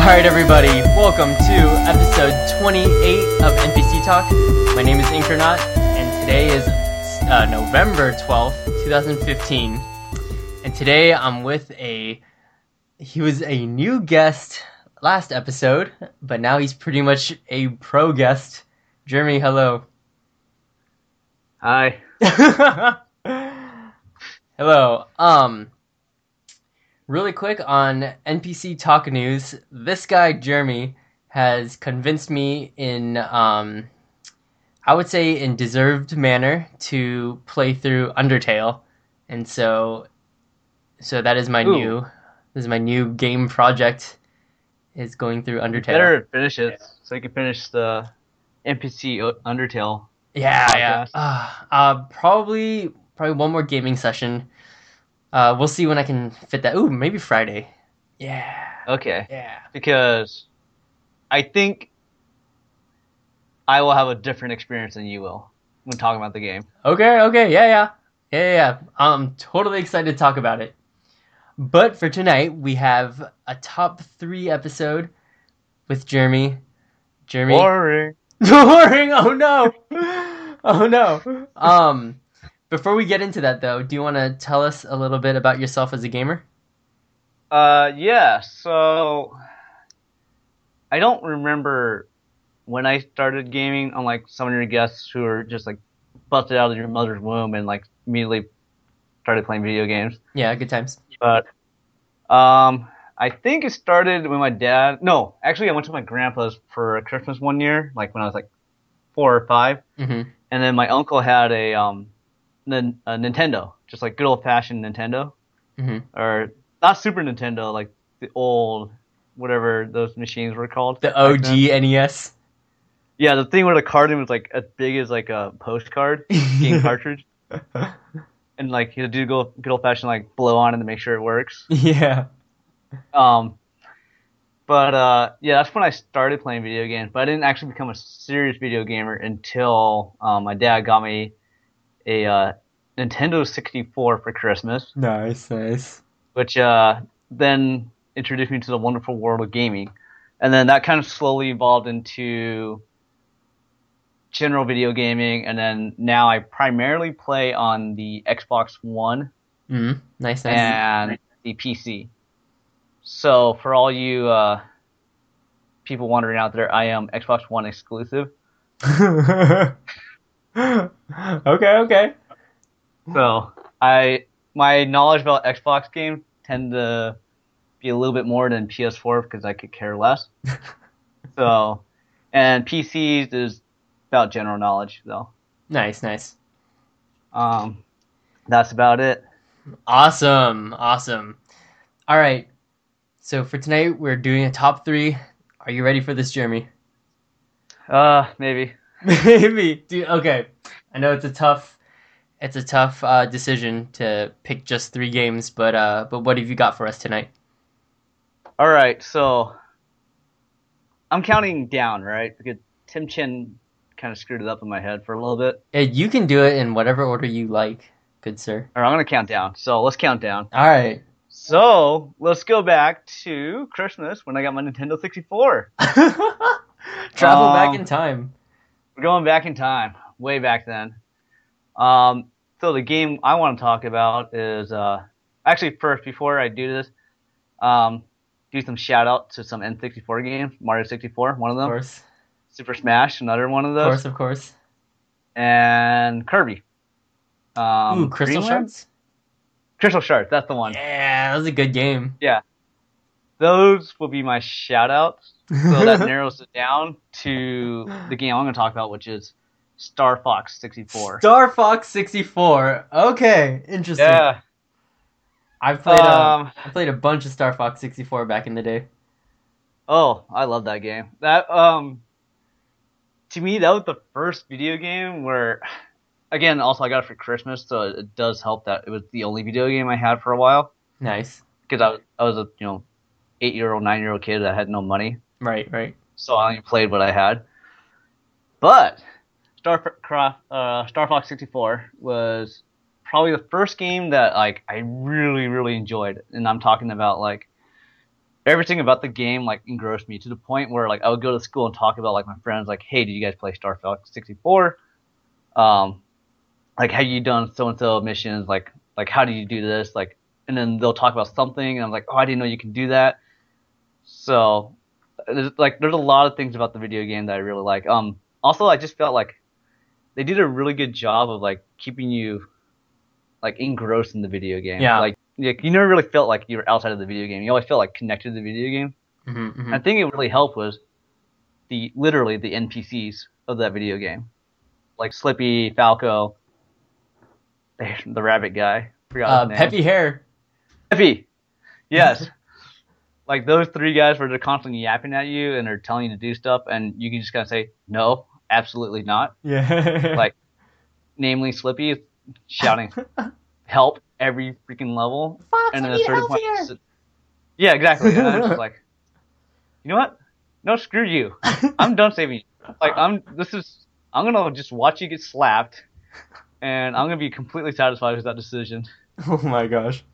Alright, everybody, welcome to episode 28 of NPC Talk. My name is Inkernaut, and today is uh, November 12th, 2015. And today I'm with a. He was a new guest last episode, but now he's pretty much a pro guest. Jeremy, hello. Hi. hello. Um, really quick on NPC Talk News, this guy Jeremy has convinced me in um, I would say in deserved manner to play through Undertale, and so so that is my Ooh. new this is my new game project is going through Undertale. Better finish it so you can finish the NPC Undertale. Yeah, yeah. podcast. Uh, uh, probably probably one more gaming session. Uh, we'll see when I can fit that. Ooh, maybe Friday. Yeah, Okay. yeah. Because I think I will have a different experience than you will when talking about the game. Okay, okay, yeah, yeah, yeah, yeah. yeah. I'm totally excited to talk about it. But for tonight, we have a top three episode with Jeremy. Jeremy, Boring. boring. Oh no, oh no. Um, before we get into that, though, do you want to tell us a little bit about yourself as a gamer? Uh, yeah. So I don't remember when I started gaming. Unlike some of your guests who are just like busted out of your mother's womb and like immediately started playing video games. Yeah, good times. But um, I think it started when my dad. No, actually, I went to my grandpa's for Christmas one year, like when I was like four or five, hmm and then my uncle had a um, nin- a Nintendo, just like good old fashioned Nintendo, hmm or not Super Nintendo, like the old whatever those machines were called. The OG. NES. Yeah, the thing where the card was like as big as like a postcard game cartridge, and like you do go good old fashioned like blow on it to make sure it works. yeah. Um, but uh, yeah, that's when I started playing video games. But I didn't actually become a serious video gamer until um, my dad got me a uh, Nintendo 64 for Christmas, Nice, nice. which uh, then introduced me to the wonderful world of gaming. And then that kind of slowly evolved into general video gaming. And then now I primarily play on the Xbox One hmm Nice, nice. and the PC. So for all you uh, people wondering out there, I am Xbox One exclusive. okay, okay. So I my knowledge about Xbox games tend to be a little bit more than PS4 because I could care less. so and PCs is about general knowledge though. Nice, nice. Um, that's about it. Awesome, awesome. All right. So for tonight, we're doing a top three. Are you ready for this, Jeremy? Uh, maybe. Maybe. Dude, okay. I know it's a tough, it's a tough uh, decision to pick just three games, but uh, but what have you got for us tonight? All right, so I'm counting down, right? Because Tim Chin kind of screwed it up in my head for a little bit. Uh, You can do it in whatever order you like, good sir. All right, I'm gonna count down. So let's count down. All right. So let's go back to Christmas when I got my Nintendo 64. Travel Um, back in time. We're going back in time, way back then. Um, so the game I want to talk about is uh, actually first before I do this, um, do some shout out to some N64 games. Mario 64, one of them. Of course, Super Smash, another one of those. of course, of course. And Kirby. Um, Ooh, Crystal? Shards. Crystal Shards, that's the one. Yeah, that was a good game. Yeah, those will be my shout outs. So that narrows it down to the game I'm going to talk about, which is Star Fox 64. Star Fox 64. Okay, interesting. Yeah. I played a, Um, I played a bunch of Star Fox 64 back in the day. oh, I love that game. That um, to me, that was the first video game where, again, also I got it for Christmas, so it does help that it was the only video game I had for a while Nice. because I was I was a you know eight year old, nine year old kid that had no money. Right, right. so I only played what I had. But Starcraft, uh, Star Fox 64 was probably the first game that like I really, really enjoyed, and I'm talking about like everything about the game like engrossed me to the point where like I would go to school and talk about like my friends like, hey, did you guys play Star Fox 64? Um, like have you done so and so missions? Like like how do you do this? Like and then they'll talk about something and I'm like, oh, I didn't know you can do that. So there's like there's a lot of things about the video game that I really like. Um, also I just felt like they did a really good job of like keeping you like engrossed in the video game. Yeah. Like you never really felt like you were outside of the video game. You always felt like connected to the video game. hmm hmm I think it really helped was the literally the NPCs of that video game, like Slippy, Falco, the rabbit guy. Forgot Uh, Peppy Hare. Peppy. Yes. like those three guys where they're constantly yapping at you and they're telling you to do stuff, and you can just kind of say no, absolutely not. Yeah. Like, namely Slippy shouting help every freaking level. Fox, and I then need a certain help point, here. yeah, exactly. And I'm just like, you know what? No, screw you. I'm done saving you. Like, I'm. This is. I'm gonna just watch you get slapped, and I'm gonna be completely satisfied with that decision. oh my gosh.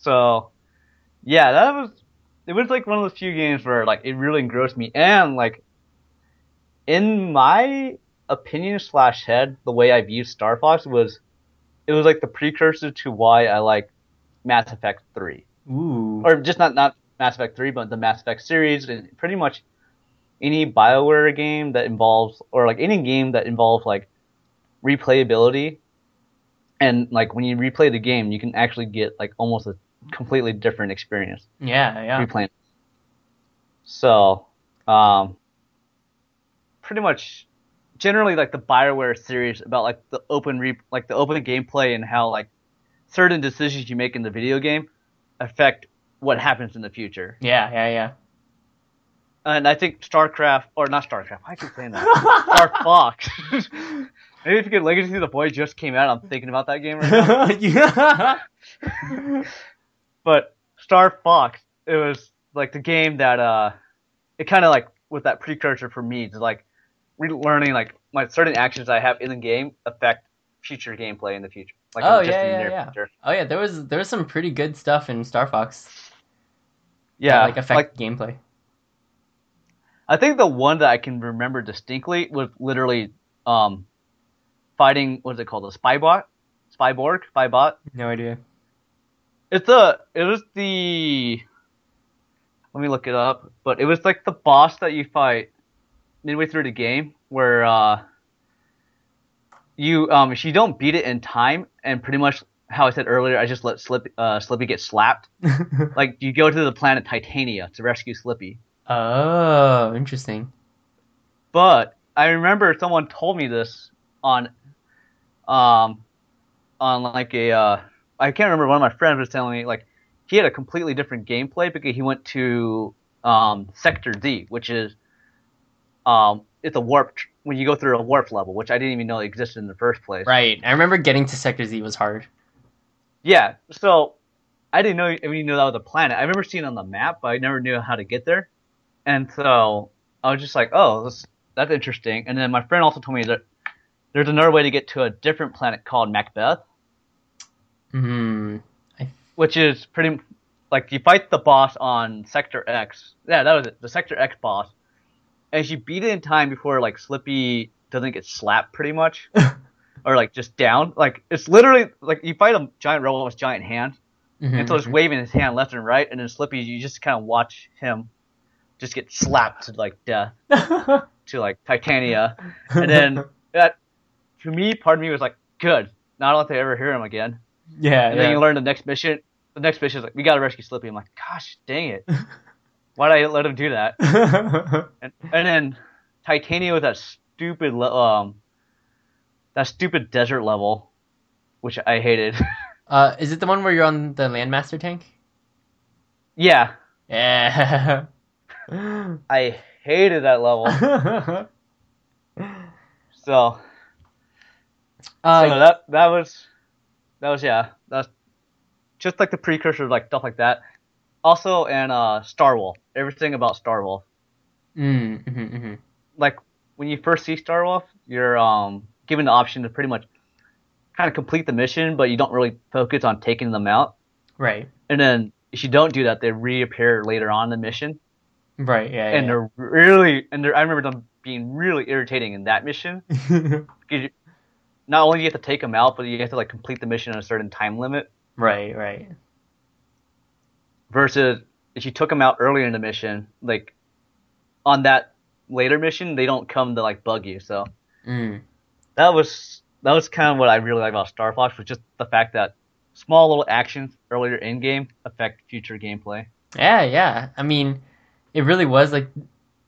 So, yeah, that was. It was like one of those few games where like it really engrossed me, and like, in my opinion slash head, the way I viewed Star Fox was, it was like the precursor to why I like Mass Effect Three Ooh. or just not not Mass Effect 3, but the Mass Effect series, and pretty much any BioWare game that involves, or like any game that involves like replayability, and like when you replay the game, you can actually get like almost a completely different experience yeah, yeah. replaying. So, um, pretty much, generally like the BioWare series about like the open re- like the open gameplay and how like certain decisions you make in the video game affect what happens in the future. Yeah, yeah, yeah. And I think StarCraft or not StarCraft, I keep saying that. Star Fox. Maybe if you could Legacy of the Void just came out, I'm thinking about that game right now. but Star Fox, it was like the game that uh, it kind of like was that precursor for me to like relearning like my certain actions I have in the game affect future gameplay in the future. Like Oh, just yeah, in the yeah, near yeah. future. Oh yeah, there was there was some pretty good stuff in Star Fox. Yeah, that, like affect gameplay. I think the one that I can remember distinctly was literally um, fighting. What's it called? A spybot, spyborg, spybot. No idea. It's a. It was the. Let me look it up. But it was like the boss that you fight midway through the game, where uh, you um, if you don't beat it in time, and pretty much how I said earlier, I just let Slip uh, Slippy get slapped. Like you go to the planet Titania to rescue Slippy. oh, interesting. But I remember someone told me this on, um, on like a, uh, I can't remember. One of my friends was telling me like he had a completely different gameplay because he went to um, Sector D, which is, um, it's a warp tr- when you go through a warp level, which I didn't even know existed in the first place. Right. I remember getting to Sector Z was hard. Yeah. So I didn't know even know that was a planet. I remember seeing it on the map, but I never knew how to get there. And so I was just like, oh, this, that's interesting. And then my friend also told me that there's another way to get to a different planet called Macbeth, Hmm. which is pretty like you fight the boss on Sector X. Yeah, that was it. The Sector X boss. And she beat it in time before like Slippy doesn't get slapped pretty much. or like just down. Like it's literally like you fight a giant robot with giant hands. Mm-hmm, and so he's mm-hmm. waving his hand left and right, and then Slippy, you just kind of watch him just get slapped to like death, to like Titania. And then that, to me, part of me was like, good. Not let they ever hear him again. yeah, And then you learn the next mission. The next mission is like, we gotta rescue Slippy. I'm like, gosh, dang it. Why'd I let him do that? And, and then Titania with that stupid, le- um, that stupid desert level, which I hated. uh, is it the one where you're on the Landmaster tank? yeah, Yeah. I hated that level. So, uh, so that that was that was yeah that's just like the precursor like stuff like that also in uh star wolf everything about star wolf mm, mhm, mhm. like when you first see star wolf you're um given the option to pretty much kind of complete the mission but you don't really focus on taking them out Right. and then if you don't do that, they reappear later on in the mission, Right. Yeah. and yeah. they're really and they're, I remember them being really irritating in that mission. Because you, not only do you have to take them out, but you have to like complete the mission in a certain time limit. right. Right. Versus if you took them out earlier in the mission, like on that later mission, they don't come to like bug you. So Mm. that was that was kind of what I really like about Star Fox was just the fact that small little actions earlier in game affect future gameplay. Yeah. Yeah. I mean, it really was like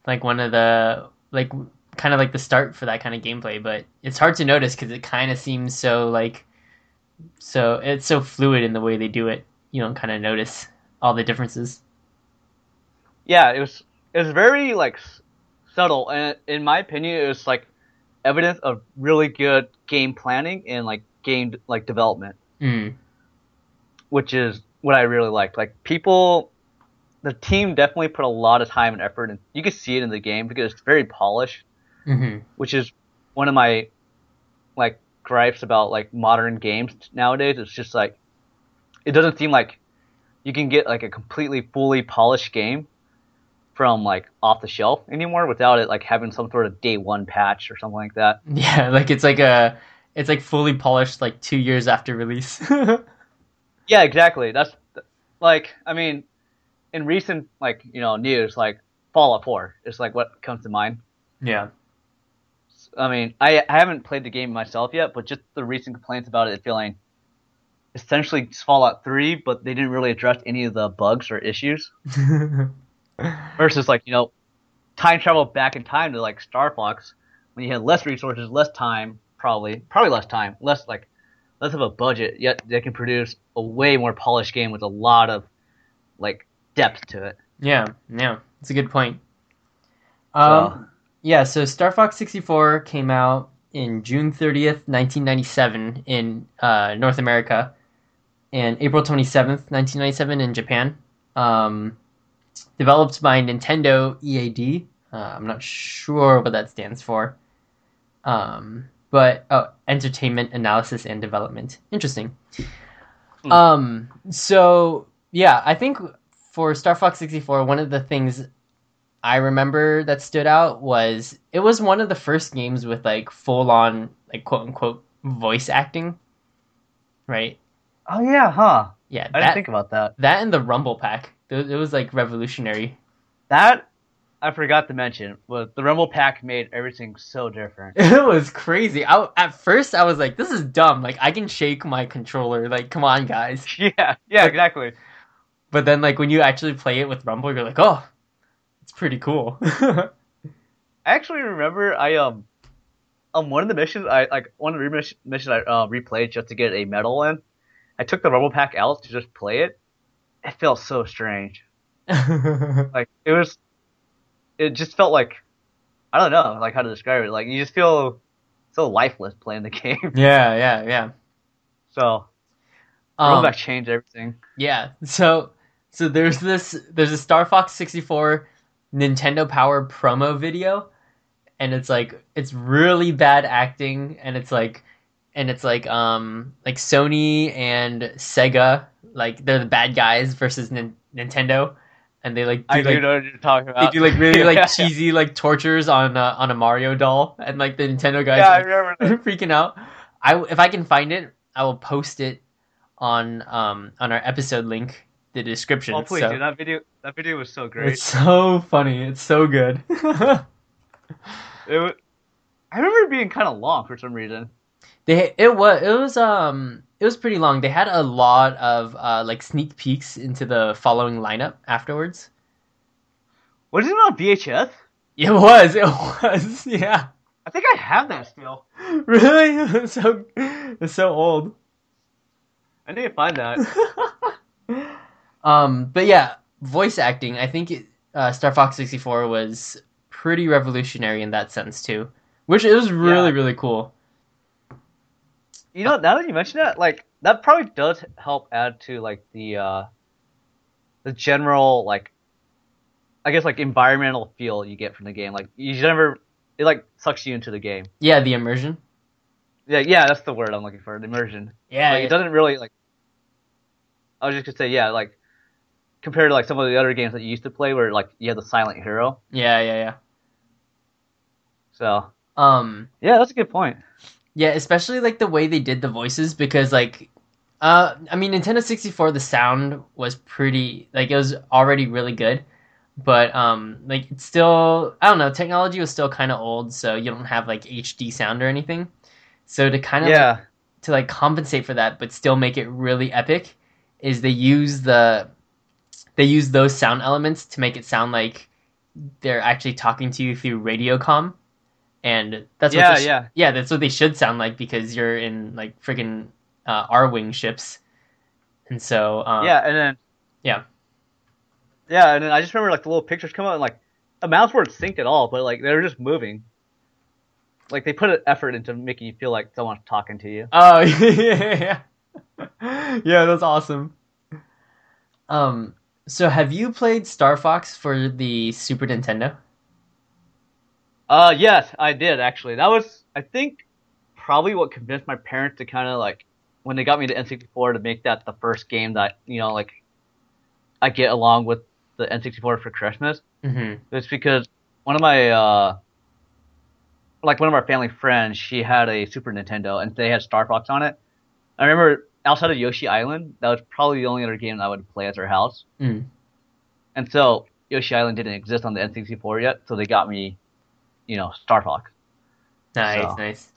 like one of the like kind of like the start for that kind of gameplay, but it's hard to notice because it kind of seems so like so it's so fluid in the way they do it. You don't kind of notice all the differences. Yeah, it was it was very like subtle, and in my opinion, it was like evidence of really good game planning and like game like development, Mm. which is what I really liked. Like people, the team definitely put a lot of time and effort, and you can see it in the game because it's very polished. hmm which is one of my like gripes about like modern games nowadays. It's just like it doesn't seem like you can get like a completely fully polished game from like off the shelf anymore without it like having some sort of day one patch or something like that. Yeah, like it's like a it's like fully polished like two years after release. Yeah, exactly. That's like I mean, in recent like you know news, like Fallout 4 is like what comes to mind. yeah. I mean, I, I haven't played the game myself yet, but just the recent complaints about it feeling essentially Fallout 3, but they didn't really address any of the bugs or issues. Versus like, you know, time travel back in time to like Star Fox when you had less resources, less time, probably probably less time, less like less of a budget, yet they can produce a way more polished game with a lot of like depth to it. yeah, yeah. It's a good point. So, Um yeah, so Star Fox 64 came out in June 30th, 1997 in uh, North America and April 27th, 1997 in Japan. Um, developed by Nintendo EAD. Uh, I'm not sure what that stands for. Um, but oh, Entertainment Analysis and Development. Interesting. Hmm. Um, so yeah, I think for Star Fox 64, one of the things I remember that stood out was it was one of the first games with like full on like quote unquote voice acting. Right? Oh yeah, huh? Yeah, I didn't that think about that. that and the Rumble Pack. It was like revolutionary. That I forgot to mention, but the Rumble Pack made everything so different. It was crazy. I at first I was like, this is dumb. Like I can shake my controller. Like come on, guys. yeah, yeah, exactly. But then like when you actually play it with Rumble, you're like, oh, it's pretty cool. I actually remember I um on one of the missions I like one of the missions I uh, replayed just to get a medal in. I took the Rumble Pack out to just play it. It felt so strange. Like it was, it just felt like I don't know like how to describe it. Like you just feel so lifeless playing the game. yeah, yeah, yeah. So Rumble Um, Pack changed everything. Yeah. So so there's this there's a Star Fox 64 Nintendo Power promo video and it's like it's really bad acting and it's like and it's like um like Sony and Sega like they're the bad guys versus Nin- Nintendo and they like do I like do know what you're talking about. they do like really like cheesy like tortures on uh, on a Mario doll and like the Nintendo guys Yeah, I like, freaking out. I if I can find it, I will post it on um on our episode link, the description. Oh please, so- dude, that video that video was so great. It's so funny. It's so good. It was, I remember it being kind of long for some reason. They it was it was um it was pretty long. They had a lot of uh like sneak peeks into the following lineup afterwards. Was it on VHS? It was. It was. Yeah. I think I have that still. Really? It's so it's so old. I need to find that. um, but yeah, voice acting. I think it, uh, Star Fox 64 was pretty revolutionary in that sense too, which it was really Yeah. really cool. You know, now that you mention that, like that probably does help add to like the uh the general like I guess like environmental feel you get from the game. Like you never it like sucks you into the game. Yeah, the immersion. Yeah, yeah, that's the word I'm looking for. The immersion. Yeah, like, it doesn't really like. I was just gonna say, yeah, like compared to like some of the other games that you used to play, where like you had the silent hero. Yeah, yeah, yeah. So Um, yeah, that's a good point. Yeah, especially like the way they did the voices because like, uh, I mean, Nintendo sixty four, the sound was pretty like it was already really good, but um, like it's still I don't know, technology was still kind of old, so you don't have like HD sound or anything. So to kind of Yeah, to like compensate for that but still make it really epic is they use the they use those sound elements to make it sound like they're actually talking to you through radio com and that's what yeah, they sh- yeah. yeah that's what they should sound like because you're in like freaking uh, Arwing ships and so um, yeah, and then yeah. yeah, and then I just remember like the little pictures come out and like the mouse weren't synced at all, but like they were just moving. Like they put an effort into making you feel like someone's talking to you. Oh yeah, yeah, yeah. That's awesome. Um, so have you played Star Fox for the Super Nintendo? Uh, yes, I did actually. That was, I think, probably what convinced my parents to kind of like when they got me to N64 to make that the first game that you know like I get along with the N64 for Christmas. Mm-hmm. It's because one of my uh, like one of our family friends, she had a Super Nintendo and they had Star Fox on it. I remember outside of Yoshi Island, that was probably the only other game that I would play at their house. Mm. And so Yoshi Island didn't exist on the N64 yet, so they got me, you know, Star Fox. Nice, So- nice.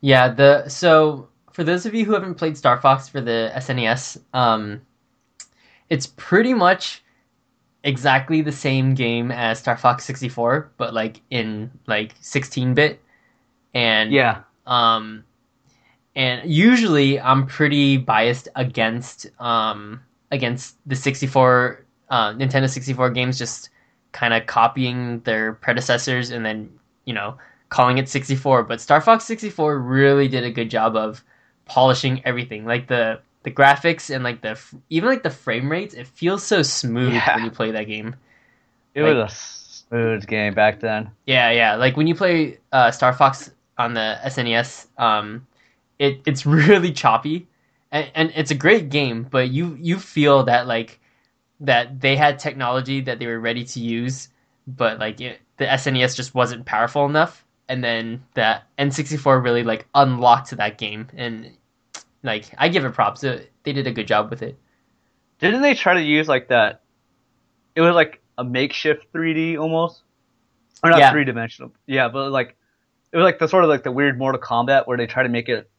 Yeah, the so for those of you who haven't played Star Fox for the SNES, um, it's pretty much exactly the same game as Star Fox 64, but like in like 16 bit. And Yeah, um, and usually I'm pretty biased against um against the 64 uh, Nintendo 64 games, just kind of copying their predecessors and then you know calling it 64. But Star Fox 64 really did a good job of polishing everything, like the the graphics and like the even like the frame rates. It feels so smooth Yeah. when you play that game. it Like- was a smooth game back then. Yeah, yeah. Like when you play uh, Star Fox on the SNES, um, it it's really choppy, and, and it's a great game. But you you feel that like that they had technology that they were ready to use, but like it, the SNES just wasn't powerful enough. And then that N64 really like unlocked that game, and like I give it props. It, they did a good job with it. Didn't they try to use like that? It was like a makeshift 3D almost, or not Yeah. three dimensional. Yeah, but like it was like the sort of like the weird Mortal Kombat where they try to make it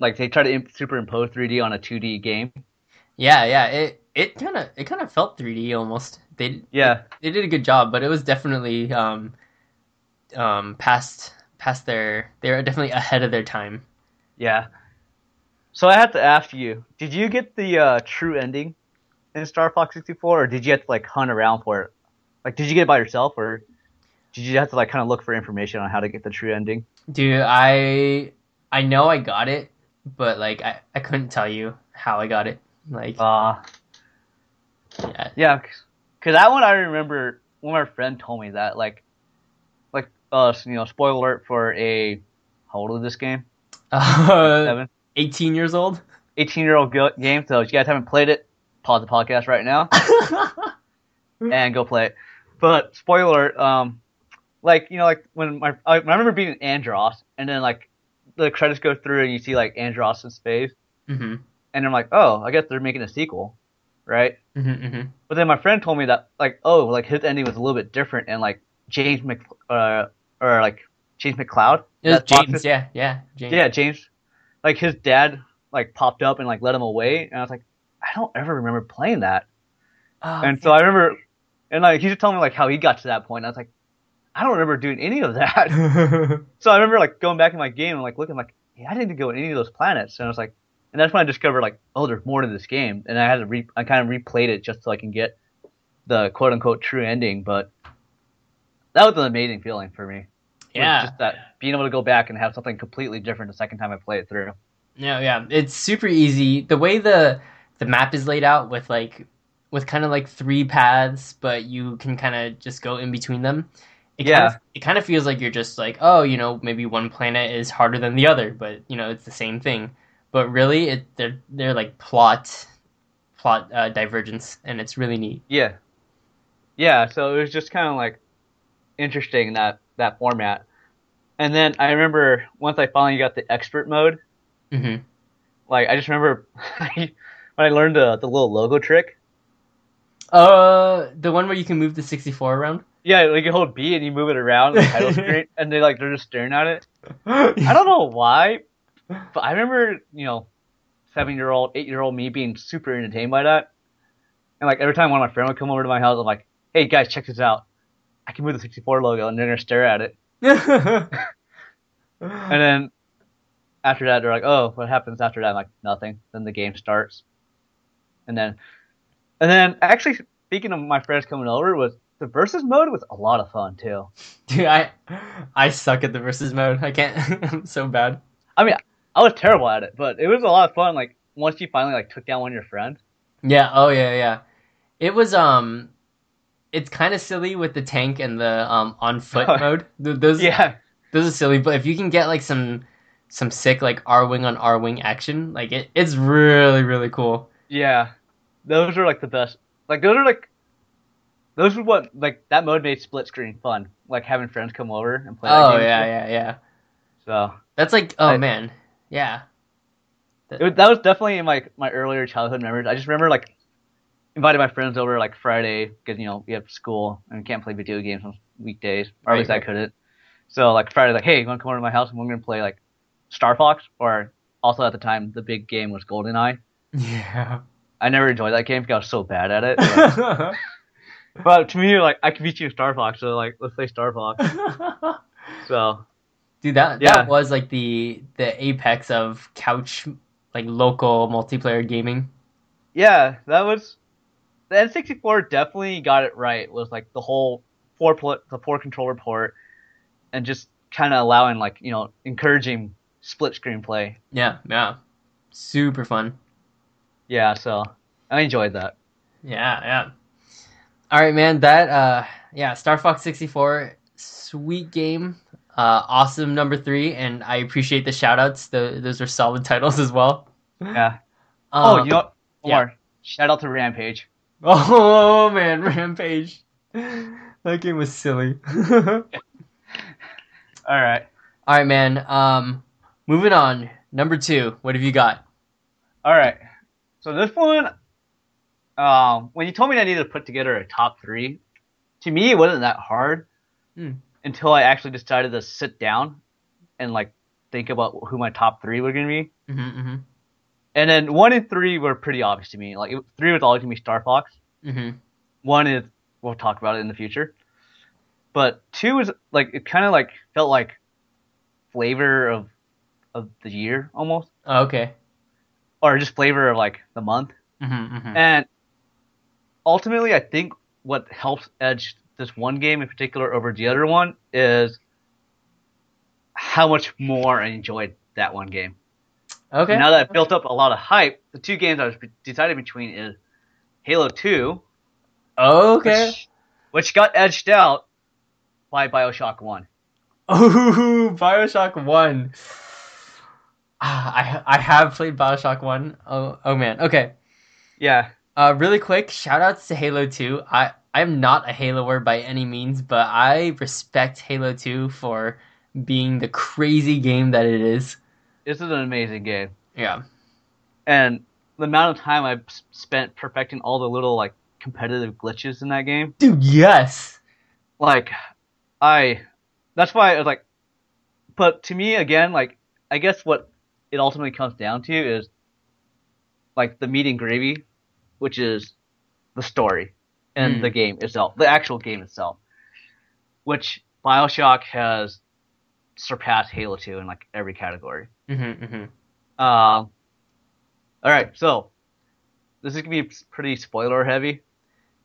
like they try to imp- superimpose 3D on a 2D game. Yeah, yeah. It it kind of it kind of felt 3D almost. They Yeah, they did a good job, but it was definitely um, um, past past their they were definitely ahead of their time. yeah. So I have to ask you: Did you get the uh, true ending in Star Fox 64, or did you have to like hunt around for it? Like, did you get it by yourself, or did you have to like kind of look for information on how to get the true ending? Dude, I I know I got it, but like I, I couldn't tell you how I got it. Like Uh, yeah. Yeah, because that one I remember when my friend told me that, like, like, uh, you know, spoiler alert for a, how old is this game? Uh, Seven? 18 years old. 18 year old game, so if you guys haven't played it, pause the podcast right now and go play it. But, spoiler alert, um, like, you know, like, when my, I remember being in Andross, and then, like, the credits go through and you see, like, Andross' face, hmm and I'm like, oh, I guess they're making a sequel, right? hmm hmm But then my friend told me that like oh like his ending was a little bit different and like James Mc uh, or like James McCloud. It was James. Yeah, yeah. James. Yeah, James. Like his dad like popped up and like let him away and I was like I don't ever remember playing that. Oh, and so I remember and like he just told me like how he got to that point. And I was like I don't remember doing any of that. so I remember like going back in my game and like looking like yeah I didn't go to any of those planets and I was like and that's when I discovered like oh there's more to this game and I had to re I kind of replayed it just so I can get the quote unquote true ending but that was an amazing feeling for me. Yeah. just that being able to go back and have something completely different the second time I play it through. No, yeah, it's super easy. The way the the map is laid out with like with kind of like three paths, but you can kind of just go in between them. It kind of Yeah. it kind of feels like you're just like, oh, you know, maybe one planet is harder than the other, but you know, it's the same thing. But really, it they're they're like plot plot uh, divergence, and it's really neat. Yeah. Yeah, so it was just kind of like interesting that that format. And then I remember once I finally got the expert mode, hmm like I just remember when I learned the the little logo trick. Uh, the one where you can move the 64 around. Yeah, like you hold B and you move it around the title screen, and they like they're just staring at it. I don't know why, but I remember you know, seven year old, eight year old me being super entertained by that. And like every time one of my friends would come over to my house, I'm like, "Hey guys, check this out! I can move the 64 logo," and they're gonna stare at it. And then after that, they're like, "Oh, what happens after that?" I'm like, "Nothing." Then the game starts, and then, and then actually speaking of my friends coming over, was the versus mode was a lot of fun too. Dude, I I suck at the versus mode. I can't. I'm so bad. I mean, I was terrible at it, but it was a lot of fun. Like once you finally like took down one of your friends. Yeah. Oh yeah. Yeah. It was um. It's kind of silly with the tank and the um on foot mode. Those Yeah, those are silly, but if you can get like some some sick like Arwing on Arwing action, like it, it's really really cool. yeah, those are like the best. Like those are like. Those are what like that mode made split screen fun, like having friends come over and play. that Oh yeah, yeah, yeah. So That's like oh I- man, yeah. It, that was definitely in my my earlier childhood memories. I just remember like inviting my friends over like Friday because you know we have school and we can't play video games on weekdays, or at Right, least I couldn't. So like Friday, like hey, you want to come over to my house and we're gonna play like Star Fox, or also at the time the big game was GoldenEye. Yeah. I never enjoyed that game because I was so bad at it. But, but to me, like I can beat you in Star Fox, so like let's play Star Fox. So Dude, that Yeah. that was like the the apex of couch like local multiplayer gaming. yeah, that was the N64 definitely got it right. Was like the whole four pl- the four controller port, and just kind of allowing like you know encouraging split screen play. Yeah, yeah. Super fun. Yeah, so I enjoyed that. Yeah, yeah. All right, man. That uh, yeah, Star Fox sixty four, sweet game. Uh, awesome number three, and I appreciate the shout outs. The, those are solid titles as well. Yeah. Um, oh, you know what? yeah. Shout out to Rampage. Oh man, Rampage. That game was silly. All All right, right, man. Um, moving on. Number two. What have you got? all right. So this one, um, when you told me I needed to put together a top three, to me it wasn't that hard Hmm. Until I actually decided to sit down and like think about who my top three were gonna be. Mm-hmm, mm-hmm. And then one and three were pretty obvious to me. Like three was always gonna be Star Fox. Mm-hmm. One is we'll talk about it in the future. But two is like it kind of like felt like flavor of of the year almost, Oh, okay. or just flavor of like the month. Mm-hmm, mm-hmm. And ultimately, I think what helps edge this one game in particular over the other one is how much more I enjoyed that one game. Okay. Now that I've built up a lot of hype, the two games I was decided between is Halo 2, okay. which, which got edged out by Bioshock 1. Ooh, Bioshock One. Ah, I I have played Bioshock One. Oh oh man. Okay. Yeah, Uh, really quick, shout outs to Halo 2. I, I'm not a Haloer by any means, but I respect Halo 2 for being the crazy game that it is. this is an amazing game. Yeah. And the amount of time I've spent perfecting all the little like competitive glitches in that game. Dude, yes! like I that's why I was like but to me again like I guess what it ultimately comes down to is like the meat and gravy which is the story and Mm. the game itself the actual game itself which BioShock has surpassed Halo 2 in like every category Mm-hmm, mm-hmm. um all right so this is gonna be pretty spoiler heavy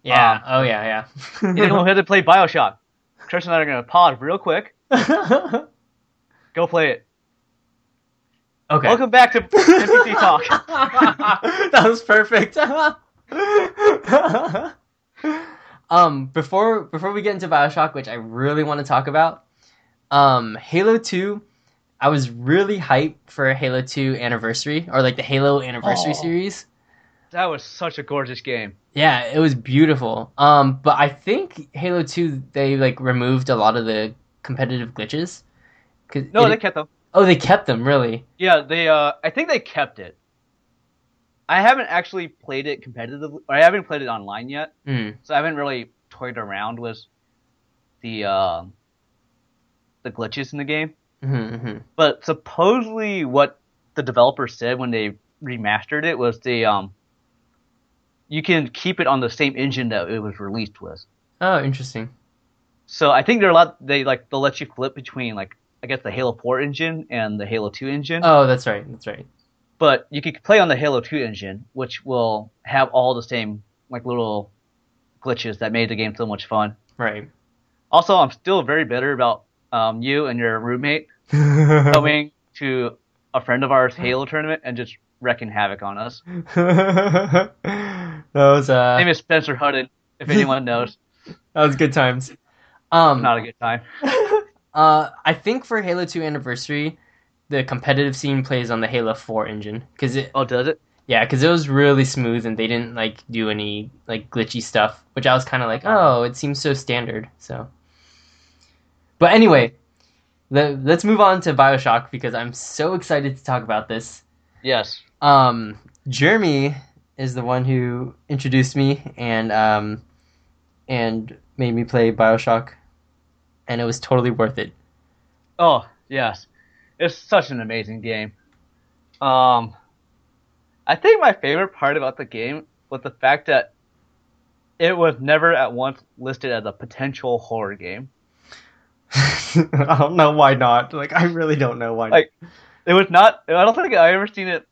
Yeah. Um, oh, yeah, yeah. anyone who to play BioShock Chris and I are gonna pause real quick go play it okay. Welcome back to NPC Talk. that was perfect. um, before before we get into Bioshock, which I really want to talk about, um, Halo Two, I was really hyped for Halo Two Anniversary or like the Halo Anniversary Aw. series. that was such a gorgeous game. Yeah, it was beautiful. Um, but I think Halo Two they like removed a lot of the competitive glitches. 'Cause No, it- they kept them. oh they kept them really. Yeah, they. Uh, I think they kept it. I haven't actually played it competitively. Or I haven't played it online yet, Mm. so I haven't really toyed around with the uh, the glitches in the game. hmm hmm But supposedly, what the developer said when they remastered it was they um, you can keep it on the same engine that it was released with. Oh, interesting. So I think they're allowed. They like they'll let you flip between like I guess the Halo 4 engine and the Halo 2 engine. Oh, that's right. That's right. But you could play on the Halo 2 engine, which will have all the same like little glitches that made the game so much fun. Right. Also, I'm still very bitter about um, you and your roommate coming to a friend of ours Halo tournament and just wrecking havoc on us. that was uh, His name is Spencer Hutton, if anyone knows. that was good times. Um, Not a good time. uh, I think for Halo Two Anniversary, the competitive scene plays on the Halo Four engine because it, Oh, does it? yeah, because it was really smooth and they didn't like do any like glitchy stuff, which I was kind of like, oh, it seems so standard. So, but anyway, let, let's move on to Bioshock because I'm so excited to talk about this. Yes. Um, Jeremy is the one who introduced me and um, and made me play Bioshock, and it was totally worth it. Oh, yes. It's such an amazing game. Um, I think my favorite part about the game was the fact that it was never at once listed as a potential horror game. I don't know why not. Like, I really don't know why. Like, It was not. I don't think I ever seen it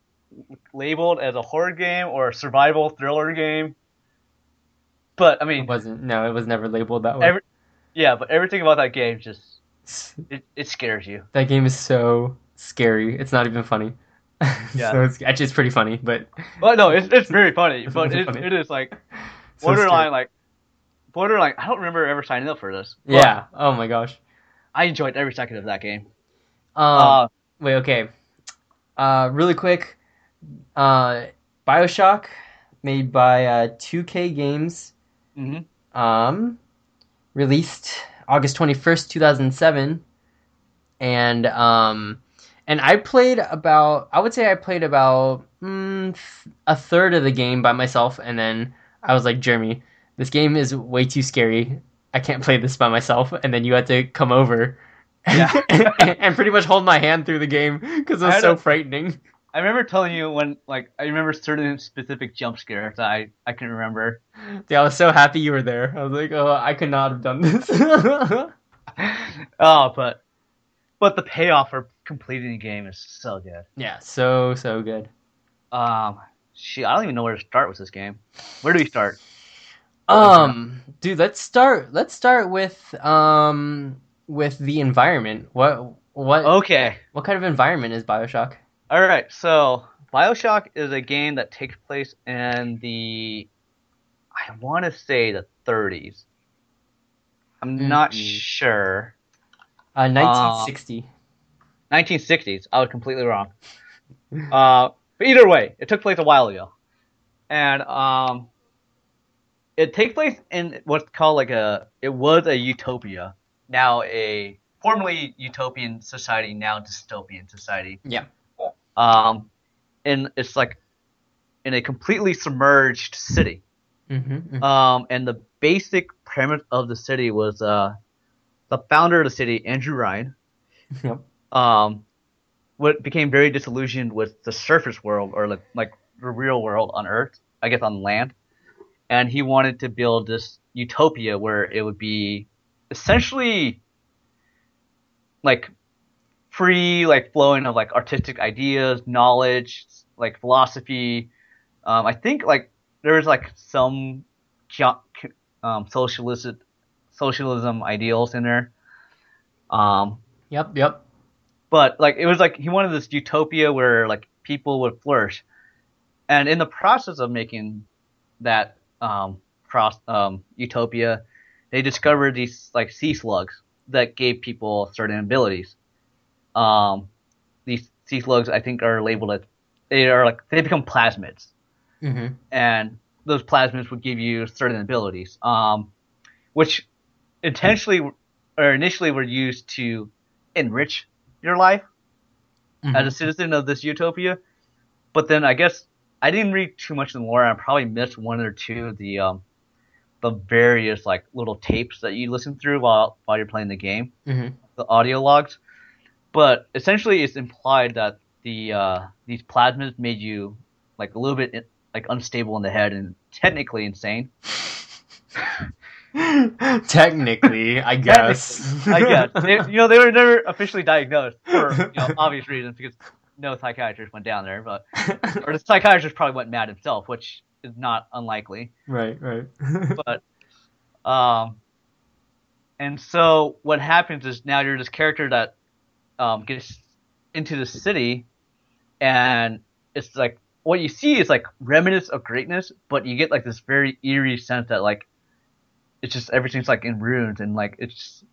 labeled as a horror game or a survival thriller game. But I mean, it mean, wasn't. No, it was never labeled that way. every, yeah, but everything about that game just it, it scares you. that game is so scary. It's not even funny. Yeah. so it's actually it's pretty funny, but Well, no, it's it's very funny, but it, funny. it is like so borderline scary. like borderline. I don't remember ever signing up for this. Yeah. Oh my gosh. I enjoyed every second of that game. Um, Uh, Wait, okay. Uh, really quick. Uh, Bioshock, made by uh, 2K Games, Mm-hmm. um, released August 21st, 2007. And, um, and I played about, I would say I played about mm, th- a third of the game by myself. And then I was like, Jeremy, this game is way too scary. I can't play this by myself. And then you had to come over. Yeah. and pretty much hold my hand through the game because it was so a- frightening. I remember telling you when like I remember certain specific jump scares that I I can remember. Yeah, I was so happy you were there. I was like, oh, I could not have done this. oh, but but the payoff for completing the game is so good. yeah, so so good. Um, she, I don't even know where to start with this game. Where do we start? Um, dude, let's start. Let's start with um with the environment. What what Okay, what kind of environment is Bioshock? All right. So Bioshock is a game that takes place in the I want to say the 30s. I'm not Mhm. sure. Uh, 1960. 1960s. I was completely wrong. Uh, but either way, it took place a while ago, and um, it takes place in what's called like a. It was a utopia, now a formerly utopian society, now dystopian society. Yeah. Um, and it's like in a completely submerged city. Mm-hmm. Um, and the basic premise of the city was uh, the founder of the city, Andrew Ryan, Yep. um, what became very disillusioned with the surface world or like, like the real world on Earth, I guess on land, and he wanted to build this utopia where it would be essentially like free, like flowing of like artistic ideas, knowledge, like philosophy. Um, I think like there was like some um, socialist socialism ideals in there. Um, Yep. Yep. but like it was like he wanted this utopia where like people would flourish and in the process of making that um cross um utopia they discovered these like sea slugs that gave people certain abilities um these sea slugs i think are labeled as they are like they become plasmids Mm-hmm. and those plasmids would give you certain abilities, um, which intentionally or initially were used to enrich your life Mm-hmm. as a citizen of this utopia. But then I guess I didn't read too much in the lore. I probably missed one or two of the um, the various like little tapes that you listen through while while you're playing the game, Mm-hmm. the audio logs. But essentially, it's implied that the uh, these plasmids made you like a little bit like unstable in the head and technically insane. Technically, I guess. I guess they, you know they were never officially diagnosed for you know obvious reasons because no psychiatrist went down there, but or the psychiatrist probably went mad himself, which is not unlikely. right, right. But um, and so what happens is now you're this character that um gets into the city, and it's like what you see is like remnants of greatness, but you get like this very eerie sense that like it's just everything's like in ruins and like it's just,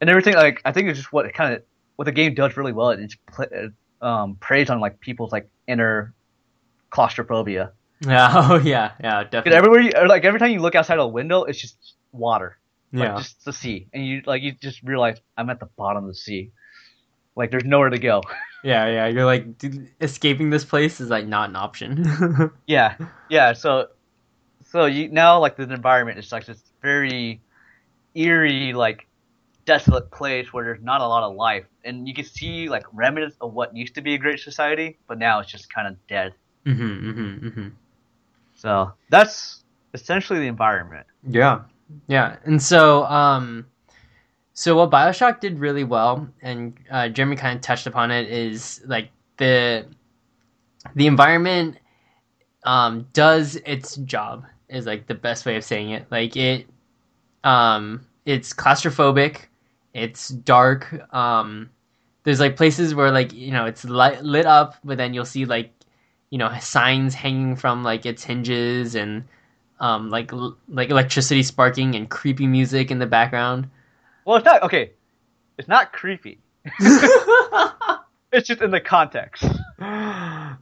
and everything like I think it's just what it kind of what the game does really well. It just pl- um preys on like people's like inner claustrophobia. yeah, oh yeah, yeah, definitely. everywhere you like every time you look outside a window, it's just water, like yeah. just the sea, and you like you just realize I'm at the bottom of the sea. Like there's nowhere to go. Yeah, yeah. You're like dude, escaping this place is like not an option. Yeah, yeah. So, so you now like the environment is like this very eerie, like desolate place where there's not a lot of life, and you can see like remnants of what used to be a great society, but now it's just kind of dead. mm-hmm, mm-hmm, mm-hmm. So that's essentially the environment. Yeah, yeah. And so, um, so what Bioshock did really well, and uh, Jeremy kind of touched upon it, is like the the environment um, does its job. Is like the best way of saying it. Like it, um, it's claustrophobic. It's dark. Um, there's like places where like you know it's lit up, but then you'll see like you know signs hanging from like its hinges and um, like like electricity sparking and creepy music in the background. Well, it's not okay. It's not creepy. It's just in the context. I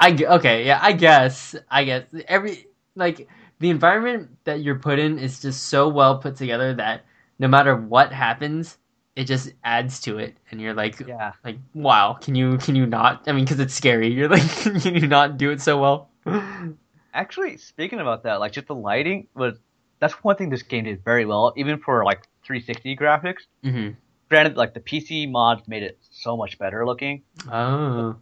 okay, yeah, I guess, I guess every like the environment that you're put in is just so well put together that no matter what happens, it just adds to it, and you're like, Yeah. like wow, can you can you not? I mean, because it's scary. You're like, can you not do it so well? Actually, speaking about that, like just the lighting was that's one thing this game did very well, even for like 360 graphics. hmm Granted, like the PC mods made it so much better looking, Oh,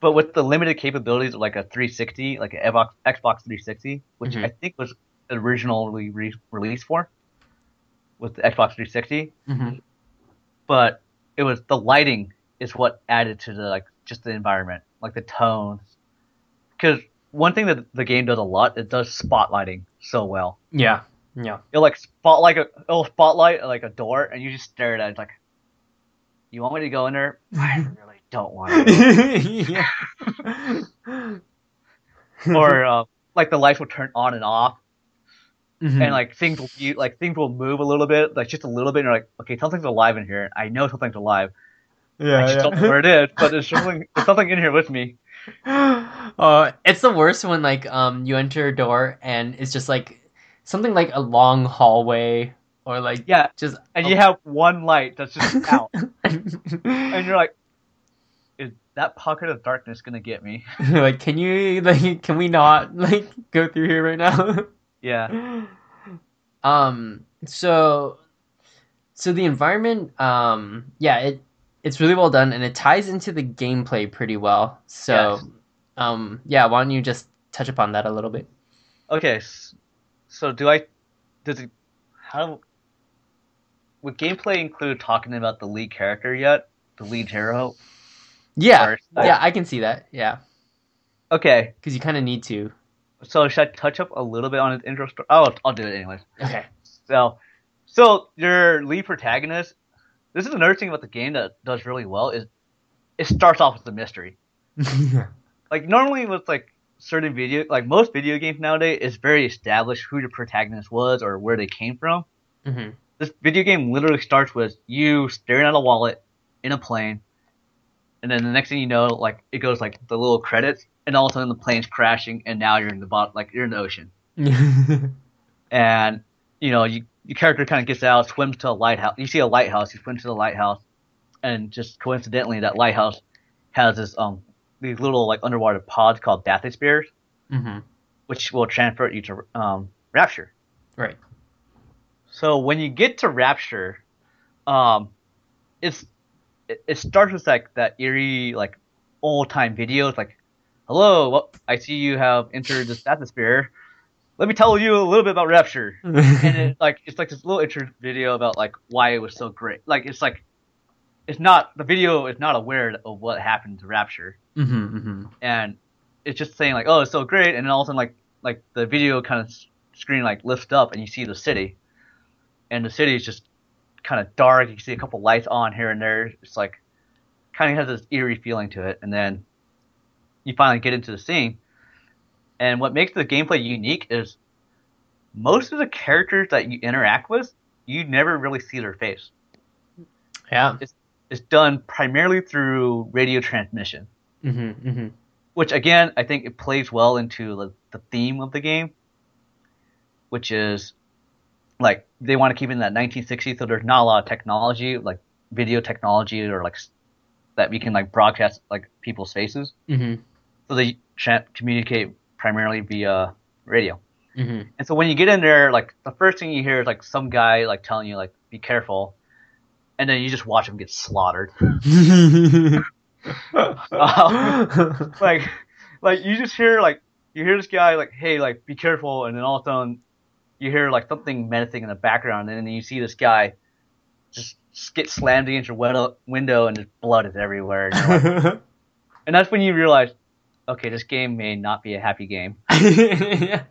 but with the limited capabilities of like a 360, like an Xbox, Xbox 360, which Mhm. I think was originally re- released for, with the Xbox 360. hmm But it was the lighting is what added to the like just the environment, like the tones. Because one thing that the game does a lot, it does spotlighting so well. yeah, yeah. It'll like spotlight a it'll spotlight like a door, and you just stare at it. It's like, you want me to go in there? I really don't want to. yeah. or uh, like the lights will turn on and off, Mhm. and like things will you like things will move a little bit, like just a little bit. And you're like, okay, something's alive in here. I know something's alive. yeah, I just don't know where it is, but there's something there's something in here with me. uh, it's the worst when like um you enter a door and it's just like something like a long hallway or like Yeah, just and you have one light that's just out, and you're like, is that pocket of darkness gonna get me? like can you like can we not like go through here right now? Yeah, um so so the environment um yeah it it's really well done and it ties into the gameplay pretty well. So Yes. um yeah, why don't you just touch upon that a little bit? Okay, so do I? Does it? How? Would gameplay include talking about the lead character yet? The lead hero? Yeah. Yeah, I can see that. Yeah. Okay, Cuz you kind of need to. so should I touch up a little bit on his intro story? Oh, I'll do it anyways. Okay. So, so your lead protagonist. This is another thing about the game that does really well is it starts off with the mystery. Like normally with like certain video, like most video games nowadays, it's very established who the protagonist was or where they came from. hmm this video game literally starts with you staring at a wallet in a plane, and then the next thing you know, like it goes like the little credits, and all of a sudden the plane's crashing, and now you're in the bottom, like you're in the ocean, and you know you your character kind of gets out, swims to a lighthouse. You see a lighthouse, you swim to the lighthouse, and just coincidentally, that lighthouse has this um these little like underwater pods called bathyspheres, hmm which will transport you to um Rapture. Right. So when you get to Rapture, um, it's it, it starts with like that eerie like old time video. It's like, hello, well, I see you have entered this atmosphere. Let me tell you a little bit about Rapture. and it, like it's like this little intro video about like why it was so great. Like it's like it's not the video is not aware of what happened to Rapture, hmm hmm and it's just saying like oh it's so great, and then all of a sudden like like the video kind of screen like lifts up and you see the city, and the city is just kind of dark. You see a couple lights on here and there. It's like kind of has this eerie feeling to it, and then you finally get into the scene. And what makes the gameplay unique is most of the characters that you interact with, you never really see their face. Yeah. It's done primarily through radio transmission, hmm hmm which again I think it plays well into the, the theme of the game, which is like they want to keep it in that 1960s, so there's not a lot of technology like video technology or like that we can like broadcast like people's faces. hmm So they communicate primarily via radio. hmm And so when you get in there, like the first thing you hear is like some guy like telling you like be careful, and then you just watch him get slaughtered. Um, like, like you just hear like you hear this guy like hey like be careful, and then all of a sudden you hear like something menacing in the background, and then you see this guy just get slammed against your window, window and his blood is everywhere. And, like- and that's when you realize, okay, this game may not be a happy game. yeah.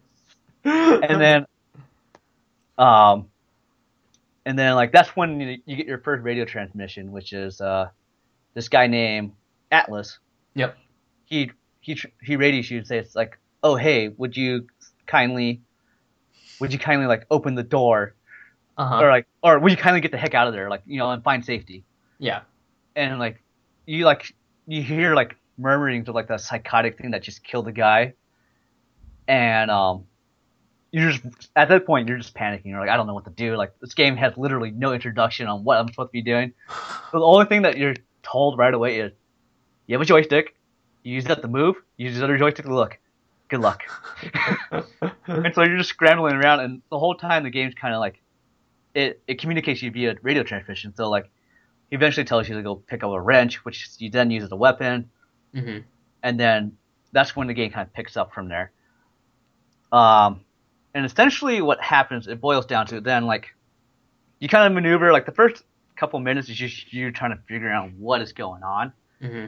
and then um and then like that's when you, you get your first radio transmission which is uh this guy named atlas Yep. he he he radios you and says like oh hey would you kindly would you kindly like open the door Uh-huh. or like or would you kindly get the heck out of there like you know and find safety Yeah. and like you like you hear like murmurings of like that psychotic thing that just killed the guy and um you're just at that point you're just panicking. You're like i don't know what to do. Like this game has literally no introduction on what i'm supposed to be doing. So the only thing that you're told right away is you have a joystick. You use that to move. You use the other joystick. To look. Good luck. And so you're just scrambling around and the whole time the game's kind of like it, it communicates you via radio transmission. So like he eventually tells you to go pick up a wrench, which you then use as a weapon, hmm and then that's when the game kind of picks up from there. Um, and essentially, what happens, it boils down to then like you kind of maneuver. Like the first couple minutes is just you trying to figure out what is going on. hmm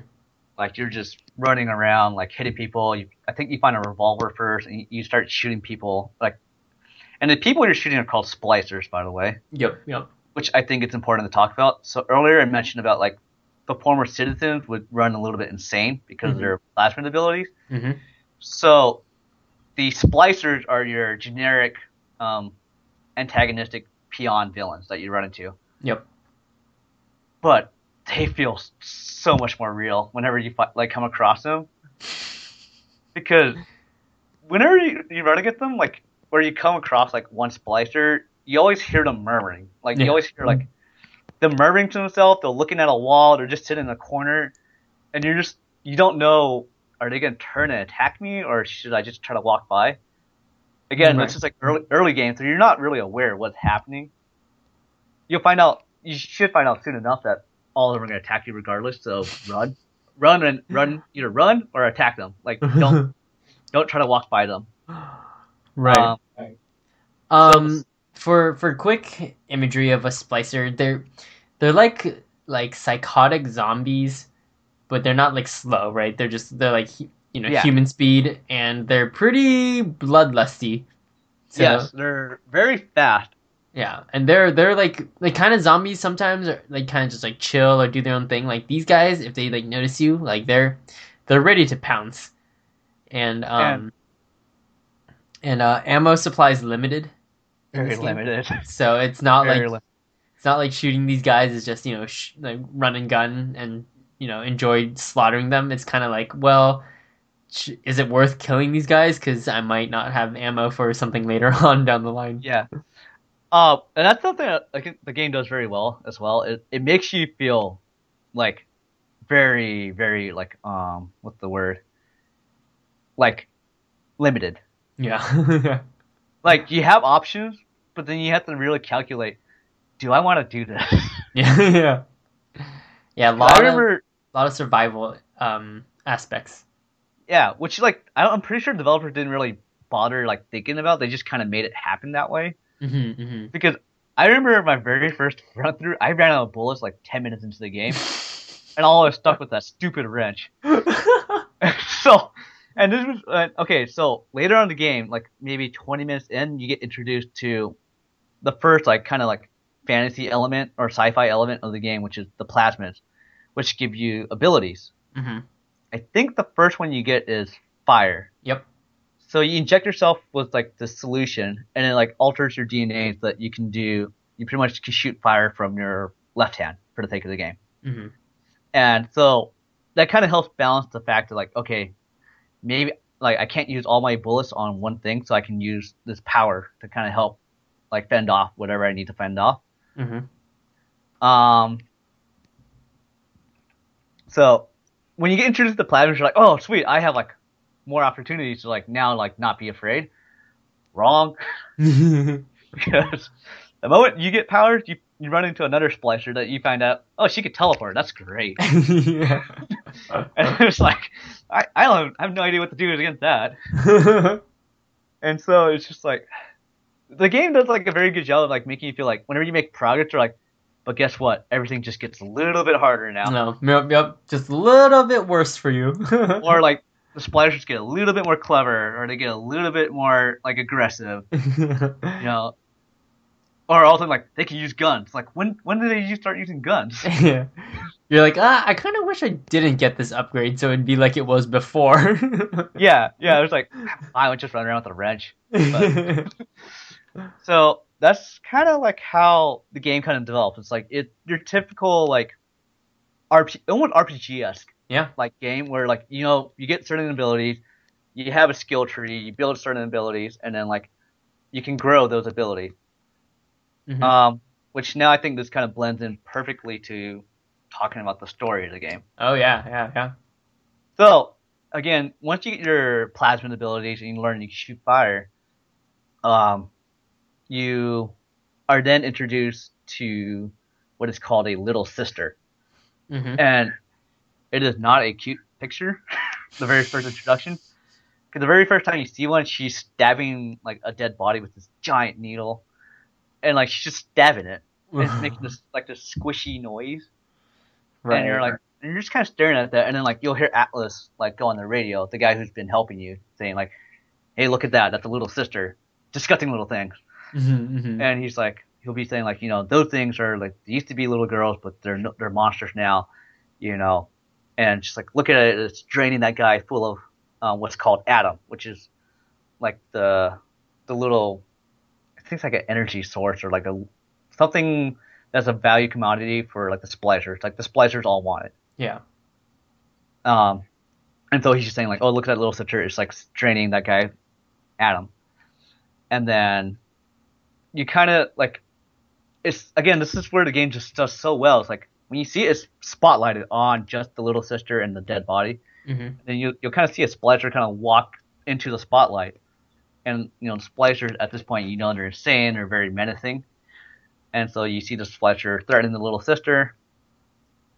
Like you're just running around, like hitting people. You, I think you find a revolver first, and you, you start shooting people. Like, and the people you're shooting are called splicers, by the way Yep. Yep. which I think it's important to talk about. So earlier I mentioned about like the former citizens would run a little bit insane because of Mhm. their plasmid abilities. hmm So the splicers are your generic um, antagonistic peon villains that you run into, Yep. but they feel so much more real whenever you fi- like come across them because whenever you, you run against them, like where you come across like one splicer, you always hear them murmuring. Like Yeah. you always hear like them murmuring to themselves. They're looking at a wall. They're just sitting in a corner, and you're just you don't know are they gonna turn and attack me or should I just try to walk by? Again, Right. it's just like early early game, so you're not really aware of what's happening. You'll find out. You should find out soon enough that all of them are gonna attack you regardless. So run, run, and run. Either run or attack them. Like don't don't try to walk by them. right. Um, Um, for for quick imagery of a splicer, they're they're like like psychotic zombies, but they're not like slow, right? They're just they're like you know Yeah. human speed, and they're pretty bloodlusty. So, yes, they're very fast. Yeah, and they're they're like like kind of zombies sometimes, or like kind of just like chill or do their own thing. Like these guys, if they like notice you, like they're they're ready to pounce. And um, and uh, ammo supply is limited. Very limited. So it's not Very like li- it's not like shooting these guys is just you know sh- like run and gun and you know enjoy slaughtering them. It's kind of like well, is it worth killing these guys? Because I might not have ammo for something later on down the line. Yeah. Uh, and that's something that like the game does very well as well. It it makes you feel like very very like um what's the word like limited. Yeah. Like you have options, but then you have to really calculate. Do I want to do this? yeah. Yeah. Yeah. A I lot of remember, a lot of survival um aspects. yeah, which like I, I'm pretty sure developers didn't really bother like thinking about. They just kind of made it happen that way. hmm hmm Because I remember my very first run through, I ran out of bullets like 10 minutes into the game, and all I was stuck with that stupid wrench. so, and this was uh, okay. So later on in the game, like maybe 20 minutes in, you get introduced to the first like kind of like fantasy element or sci-fi element of the game, which is the plasmids, which give you abilities. hmm I think the first one you get is fire. Yep. So you inject yourself with like the solution, and it like alters your DNA so that you can do. You pretty much can shoot fire from your left hand for the sake of the game. hmm And so that kind of helps balance the fact that like, okay, maybe like I can't use all my bullets on one thing, so I can use this power to kind of help like fend off whatever I need to fend off. hmm Um, so when you get introduced to the plasmids, you're like, oh sweet, I have like more opportunities to like now like not be afraid. Wrong, because the moment you get powers, you you run into another splicer that you find out, oh she could teleport. That's great. And it's like, I, I don't I have no idea what to do against that. And so it's just like, the game does like a very good job of like making you feel like whenever you make progress, you're like, but guess what? Everything just gets a little bit harder now. no, yep, yep, just a little bit worse for you. Or like the splicers get a little bit more clever, or they get a little bit more like aggressive, you know. Or also like they can use guns. Like when when did they start using guns? yeah. You're like, ah, I kind of wish I didn't get this upgrade, so it'd be like it was before. yeah, yeah. It was like I would just run around with a wrench. So that's kind of like how the game kind of develops. It's like it your typical like RP, almost RPG esque yeah. like game where like you know you get certain abilities, you have a skill tree, you build certain abilities, and then like you can grow those abilities. Mhm. Um, which now I think this kind of blends in perfectly to talking about the story of the game. oh yeah, yeah, yeah. So again, once you get your plasmid abilities and you learn you can shoot fire, um, you are then introduced to what is called a little sister, hmm and it is not a cute picture. the very first introduction, because the very first time you see one, she's stabbing like a dead body with this giant needle, and like she's just stabbing it, it's making this like this squishy noise. and you're like, and you're just kind of staring at that, and then like you'll hear Atlas like go on the radio, the guy who's been helping you, saying like, "Hey, look at that! That's a little sister, disgusting little things." Hmm hmm And he's like, he'll be saying like, you know, those things are like they used to be little girls, but they're no, they're monsters now, you know, and just like look at it, it's draining that guy full of um, what's called Adam, which is like the the little, I think it's like an energy source or like a something that's a value commodity for like the splicers. Like the splicers all want it. yeah. Um, and so he's just saying like, oh, look at that little sister. It's like draining that guy, Adam. And then you kind of like, it's again, this is where the game just does so well. It's like when you see it, it's spotlighted on just the little sister and the dead body. hmm Then you you'll kind of see a splicer kind of walk into the spotlight, and you know the splicers at this point you know they're insane, they're very menacing, and so you see the splicer threatening the little sister,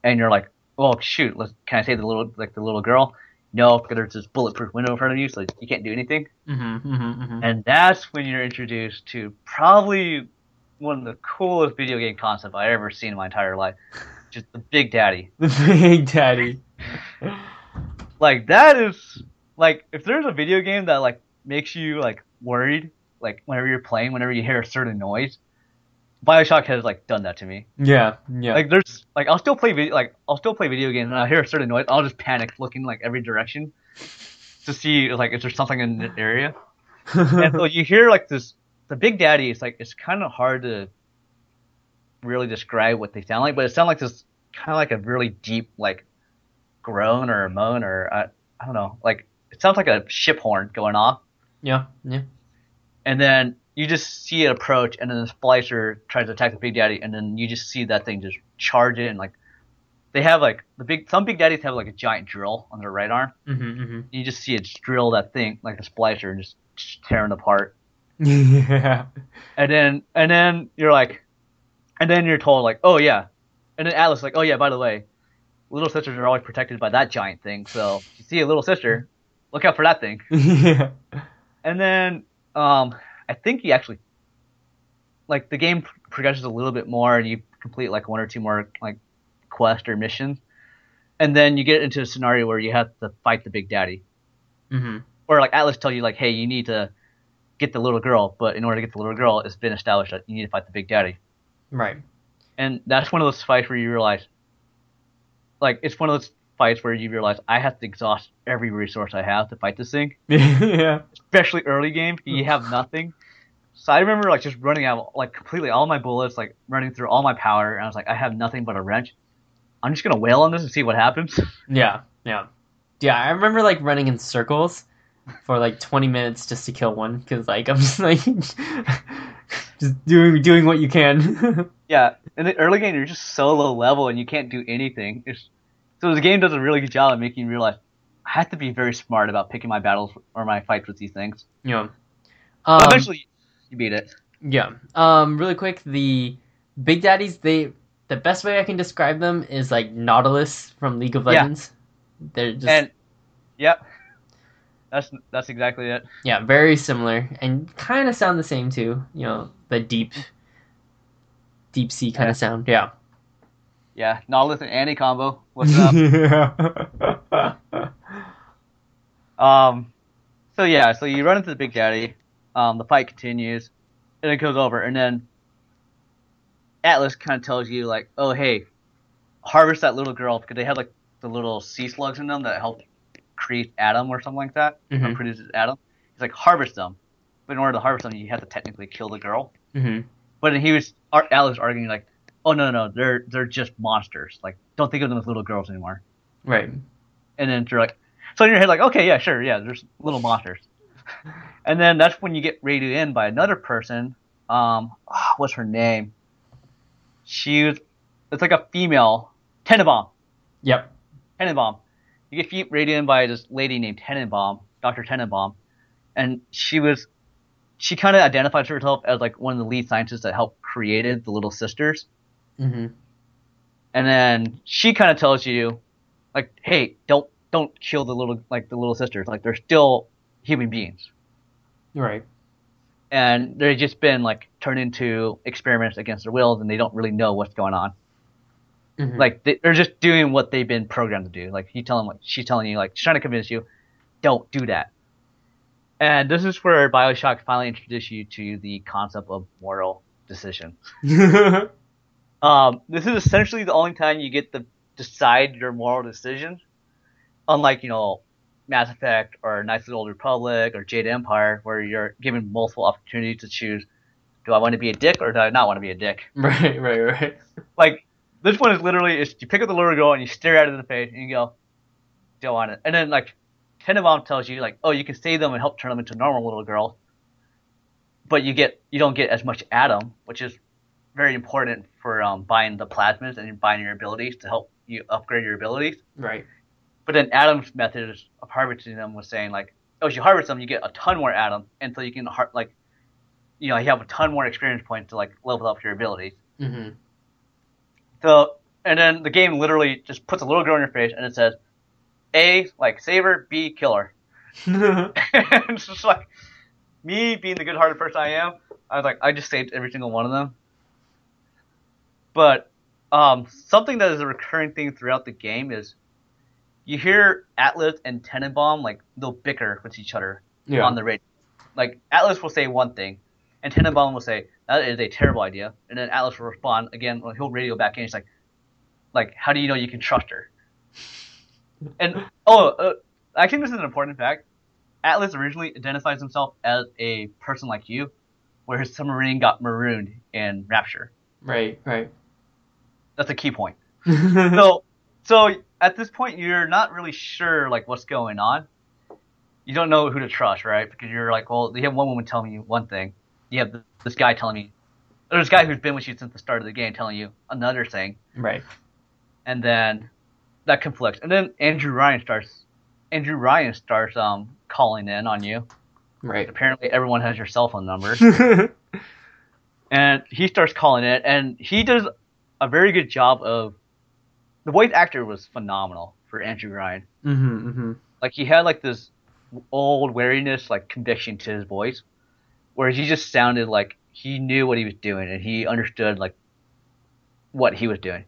and you're like, oh shoot, let's, can I save the little like the little girl? No, because there's this bulletproof window in front of you, so you can't do anything. hmm hmm hmm And that's when you're introduced to probably one of the coolest video game concepts I've ever seen in my entire life, just the Big Daddy. The Big Daddy. like that is like if there's a video game that like makes you like worried like whenever you're playing whenever you hear a certain noise bioshock has like done that to me Yeah, yeah. like there's like i'll still play video like i'll still play video games and i hear a certain noise i'll just panic looking like every direction to see like if there's something in the area and so you hear like this the big daddy it's like it's kind of hard to really describe what they sound like but it sounds like this kind of like a really deep like groan or a moan or I, I don't know like it sounds like a ship horn going off, Yeah, yeah. and then you just see it approach, and then the splicer tries to attack the Big Daddy, and then you just see that thing just charge it, and like they have like the big some Big Daddies have like a giant drill on their right arm. Mm-hmm, You just see it just drill that thing like a splicer and just, just tearing apart. mm-hmm. yeah. And then and then you're like, and then you're told like, oh yeah, and then is like, oh yeah, by the way, little sisters are always protected by that giant thing. So if you see a little sister, look out for that thing. yeah. And then um, I think he actually like the game progresses a little bit more, and you complete like one or two more like quest or missions, and then you get into a scenario where you have to fight the Big Daddy, Mm-hmm. or like Atlas tell you like, hey, you need to get the little girl, but in order to get the little girl, it's been established that you need to fight the Big Daddy. Right. and that's one of those fights where you realize, like, it's one of those fights where you realize I have to exhaust every resource I have to fight this thing, yeah. especially early game. You have nothing. So I remember like just running out like completely all my bullets, like running through all my powder, and I was like, I have nothing but a wrench. I'm just gonna wail on this and see what happens. Yeah. Yeah. Yeah. I remember like running in circles for like 20 minutes just to kill one because like I'm just like just doing doing what you can. yeah, in the early game you're just so low level and you can't do anything. It's, so the game does a really good job of making you realize I have to be very smart about picking my battles or my fights with these things. yeah. Um, eventually, you beat it. Yeah. Um, really quick, the Big Daddies, they the best way I can describe them is like Nautilus from League of Legends. Yeah. They're just And yep, that's that's exactly it. yeah, very similar and kind of sound the same too. You know, the deep, deep sea kind Yeah. of sound. Yeah. Yeah, Nautilus and Annie combo. What's up? yeah. um, so yeah, so you run into the Big Daddy. Um, the fight continues, and it goes over, and then Atlas kind of tells you like, "Oh hey, harvest that little girl because they have like the little sea slugs in them that help create Adam or something like that, or Mhm. produces Adam." He's like, "Harvest them." But in order to harvest them, you have to technically kill the girl. hmm But then he was Atlas arguing like, "Oh no, no, no, they're they're just monsters. Like, don't think of them as little girls anymore." Right. And then you're like, so in your head like, okay, yeah, sure, yeah, there's little monsters. and then that's when you get radioed in by another person. Um, ah, what's her name? She was, it's like a female Tenenbaum. Yep. Tenenbaum. You get radioed in by this lady named Tenenbaum, Dr. Tenenbaum, and she was, she kind of identifies herself as like one of the lead scientists that helped created the Little Sisters. Hmm and then she kind of tells you, like, hey, don't don't kill the little like the little sisters. Like they're still human beings, Right. and they've just been like turned into experiments against their wills, and they don't really know what's going on. Mhm. Like they, they're just doing what they've been programmed to do. Like you tell them, like she's telling you, like she's trying to convince you, don't do that. And this is where Bioshock finally introduced you to the concept of moral decision. Um, this is essentially the only time you get to decide your moral decision. Unlike, you know, Mass Effect or Knights of the Old Republic or Jade Empire, where you're given multiple opportunities to choose, do I want to be a dick or do I not want to be a dick? right. Right. Right. Like, this one is literally, is you pick up the little girl and you stare at it in the face and you go, don't want it. And then, like, Tenenbaum tells you, like, oh, you can save them and help turn them into normal little girls. But you get, you don't get as much Adam, which is very important for um, buying the plasmids and buying your abilities to help you upgrade your abilities. Right. But then Adam's method of harvesting them was saying like, oh, as you harvest them, you get a ton more Adam until you can har- like, you know, you have a ton more experience points to like level up your abilities. Mm-hmm. So, and then the game literally just puts a little girl in your face and it says, A, like save her, B, killer. and it's just like me being the good-hearted person I am. I was like, I just saved every single one of them. But um, something that is a recurring thing throughout the game is you hear Atlas and Tenenbaum like they'll bicker with each other yeah. on the radio. Like Atlas will say one thing, and Tenenbaum will say that is a terrible idea, and then Atlas will respond again. Well, he'll radio back in. He's like, like, how do you know you can trust her? And oh, uh, I think this is an important fact. Atlas originally identifies himself as a person like you, where his submarine got marooned in Rapture. right. Right. That's a key point. So, so at this point, you're not really sure like what's going on, you don't know who to trust, right? Because you're like, well, you have one woman telling you one thing, you have this guy telling me, or this guy who's been with you since the start of the game telling you another thing, Right. and then that conflicts, and then Andrew Ryan starts, Andrew Ryan starts um calling in on you. Right. Apparently, everyone has your cell phone number, and he starts calling it, and he does a very good job of. The voice actor was phenomenal for Andrew Ryan. mm-hmm, mm-hmm. like he had like this old wariness, like conviction to his voice, whereas he just sounded like he knew what he was doing and he understood like what he was doing.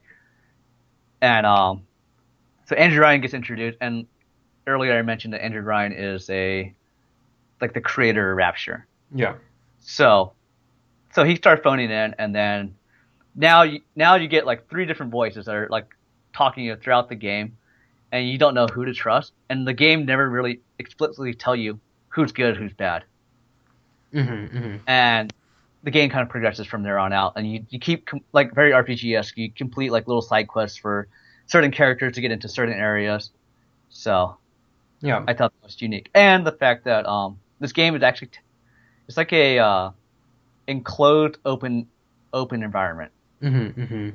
And um, so Andrew Ryan gets introduced, and earlier I mentioned that Andrew Ryan is a like the creator of Rapture. Yeah. So, so he starts phoning in, and then now you now you get like three different voices that are like talking to you throughout the game, and you don't know who to trust, and the game never really explicitly tell you who's good, who's bad, Mm-hmm, mm-hmm. and the game kind of progresses from there on out, and you you keep com- like very RPG esque. You complete like little side quests for certain characters to get into certain areas. So Yeah. I thought that was unique, and the fact that um this game is actually t- it's like a uh, enclosed open open environment. Mm-hmm, mm-hmm.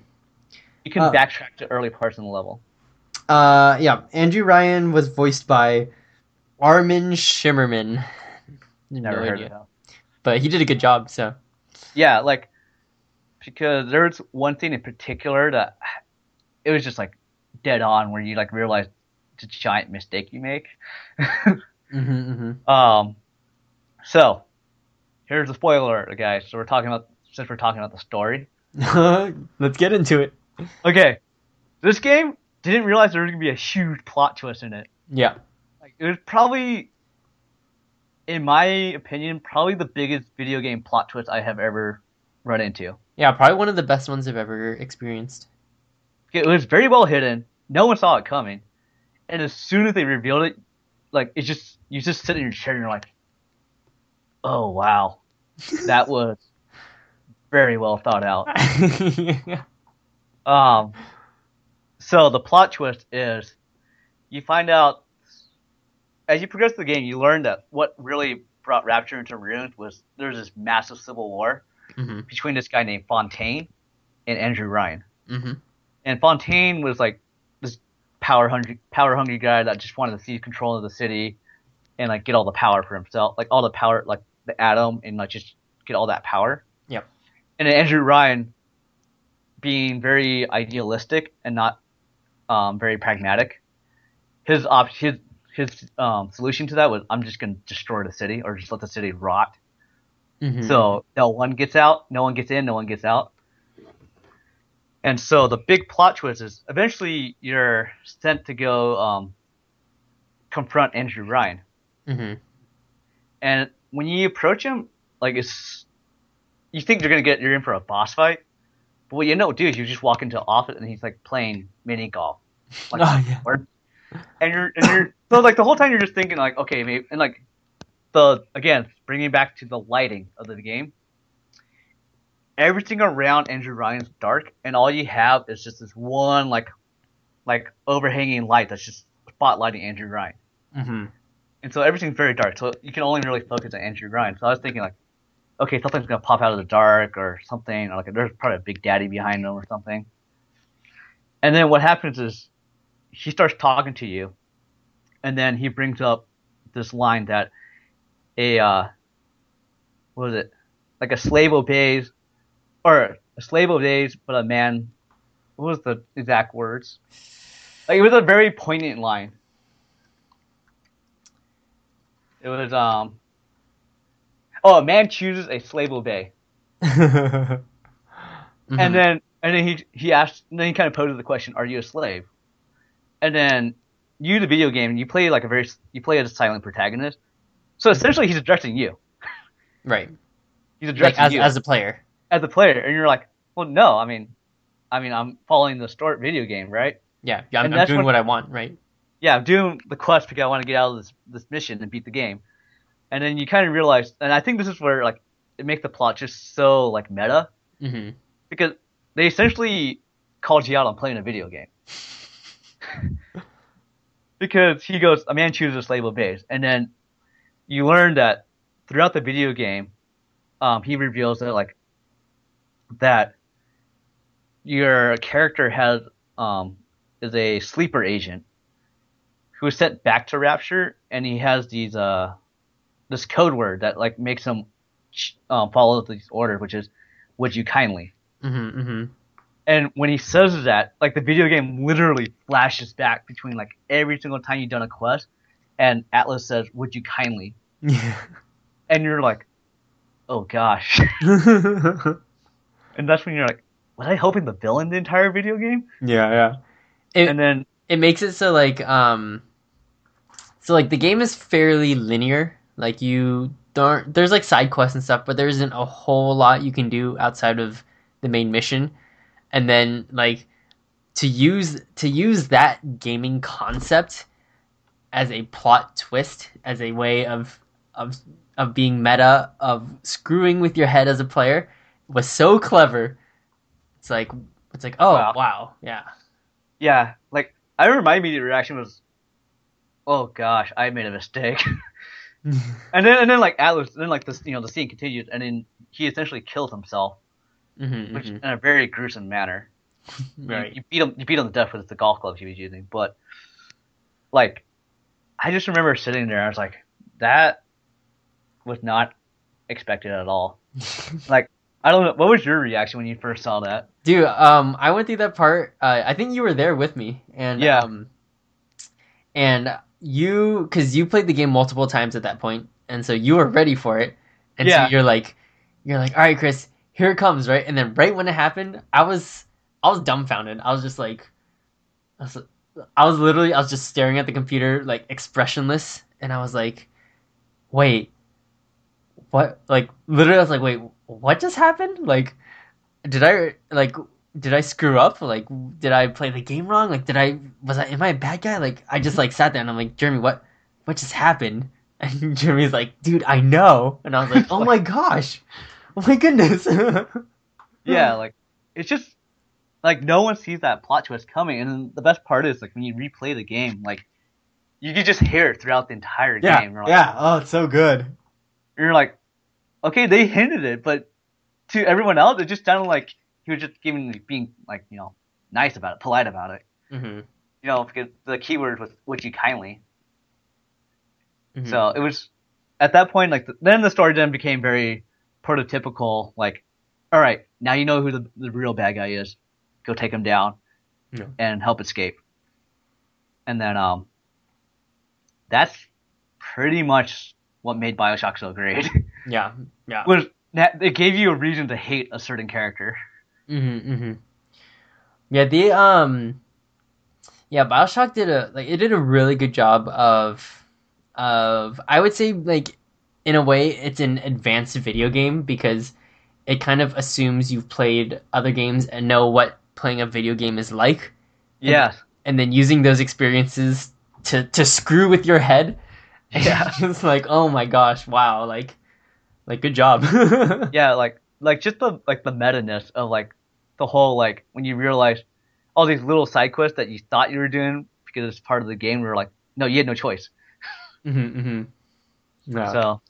You can Uh, backtrack to early parts in the level. Uh, yeah, Andrew Ryan was voiced by Armin Shimerman. Never no heard idea. of that. But he did a good job, so. Yeah, like because there's one thing in particular that it was just like dead on where you like realize it's a giant mistake you make. Mm-hmm, mm-hmm. um, so here's the spoiler, guys. So we're talking about since we're talking about the story. Let's get into it. Okay, this game didn't realize there was gonna be a huge plot twist in it. Yeah. Like it was probably, in my opinion, probably the biggest video game plot twist I have ever run into. Yeah, probably one of the best ones I've ever experienced. It was very well hidden. No one saw it coming, and as soon as they revealed it, like it just you just sit in your chair and you're like, oh wow, that was very well thought out. Um, so the plot twist is you find out as you progress through the game, you learn that what really brought Rapture into ruins was there's this massive civil war mm-hmm, between this guy named Fontaine and Andrew Ryan. mm-hmm. And Fontaine was like this power hungry power hungry guy that just wanted to seize control of the city and like get all the power for himself, like all the power, like the Adam, and like just get all that power. And Andrew Ryan, being very idealistic and not um, very pragmatic, his op- his his um, solution to that was I'm just gonna destroy the city or just let the city rot. mm-hmm. So no one gets out, no one gets in, no one gets out. And so the big plot twist is eventually you're sent to go um, confront Andrew Ryan. Mm-hmm. And when you approach him, like it's you think you're gonna get you're in for a boss fight, but what you know, dude, you just walk into the office and he's like playing mini golf. Like, Oh, yeah. or- and you're and you're so like the whole time you're just thinking like okay maybe and like the again bringing back to the lighting of the game everything around andrew ryan's dark and all you have is just this one like like overhanging light that's just spotlighting andrew ryan Mm-hmm. and so everything's very dark so you can only really focus on andrew ryan so i was thinking like okay something's gonna pop out of the dark or something or like there's probably a big daddy behind him or something and then what happens is he starts talking to you, and then he brings up this line that a uh, what was it? Like a slave obeys, or a slave obeys, but a man. What was the exact words? Like it was a very poignant line. It was um. Oh, a man chooses a slave obey, Mm-hmm. and then and then he he asked, and then he kind of poses the question, "Are you a slave?" And then you, the video game, you play like a very you play as a silent protagonist. So essentially, he's addressing you. right. He's Like, addressing as, you as a player. as a player, and you're like, "Well, no, I mean, I mean, I'm following the story video game, right? Yeah, yeah I'm, I'm doing what- what I want, right? Yeah, I'm doing the quest because I want to get out of this this mission and beat the game." And then you kind of realize, and I think this is where like it makes the plot just so like meta Mm-hmm. because they essentially called you out on playing a video game. because he goes, a man chooses a slave obeys, and then you learn that throughout the video game, um, he reveals that like that your character has um is a sleeper agent who is sent back to Rapture, and he has these uh this code word that like makes him um, follow these orders, which is "Would you kindly?" Mm-hmm, mm-hmm. And when he says that, like the video game literally flashes back between like every single time you've done a quest, and Atlas says, "Would you kindly?" Yeah. And you're like, "Oh gosh!" and that's when you're like, "Was I helping the villain the entire video game?" yeah, yeah. It, And then it makes it so like um so like the game is fairly linear like you don't there's like side quests and stuff but there isn't a whole lot you can do outside of the main mission and then like to use to use that gaming concept as a plot twist as a way of of of being meta of screwing with your head as a player was so clever it's like it's like oh Wow. wow yeah yeah, like I remember my immediate reaction was, "Oh gosh, I made a mistake." and then and then like Atlas, then like this, you know, the scene continues, and then he essentially kills himself, Mhm, which mhm. in a very gruesome manner. You- Right. You, beat him. You beat him to death with the golf clubs he was using. But like, I just remember sitting there. I was like, that was not expected at all. like, I don't know. What was your reaction when you first saw that? Dude, um, I went through that part. Uh, I think you were there with me, and Yeah. um, and you, because you played the game multiple times at that point, and so you were ready for it, and Yeah. so you're like, you're like, all right, Chris, here it comes, right? And then right when it happened, I was, I was dumbfounded. I was just like, I was, I was literally, I was just staring at the computer, like expressionless, and I was like, wait, what? Like literally, I was like, wait, what just happened? Like did I like did I screw up? Like did I play the game wrong? Like did I was I am I a bad guy? Like I just like sat there and I'm like, Jeremy, what what just happened? And Jeremy's like, dude, I know. And I was like, oh my gosh. Oh my goodness. Yeah, like it's just like no one sees that plot twist coming, and the best part is like when you replay the game, like you can just hear it throughout the entire Yeah, game. Like, yeah. Oh, it's so good. You're like, okay, they hinted it, but to everyone else, it just sounded like he was just giving, being like, you know, nice about it, polite about it. hmm You know, because the keyword was "would you kindly." Mhm. So it was at that point, like, the, then the story then became very prototypical. Like, all right, now you know who the, the real bad guy is. Go take him down Yeah. and help escape. And then, um, that's pretty much what made Bioshock so great. Yeah. Yeah. was that it gave you a reason to hate a certain character. Mm-hmm, mm-hmm. Yeah, the um, yeah, Bioshock did a like it did a really good job of of I would say like in a way it's an advanced video game because it kind of assumes you've played other games and know what playing a video game is like, Yeah, and then using those experiences to to screw with your head. Yeah. it's like oh my gosh, wow, like like good job. yeah, like like just the like the meta ness of like the whole like when you realize all these little side quests that you thought you were doing because it's part of the game. We were like, no, you had no choice. mm-hmm, mm-hmm. Yeah. So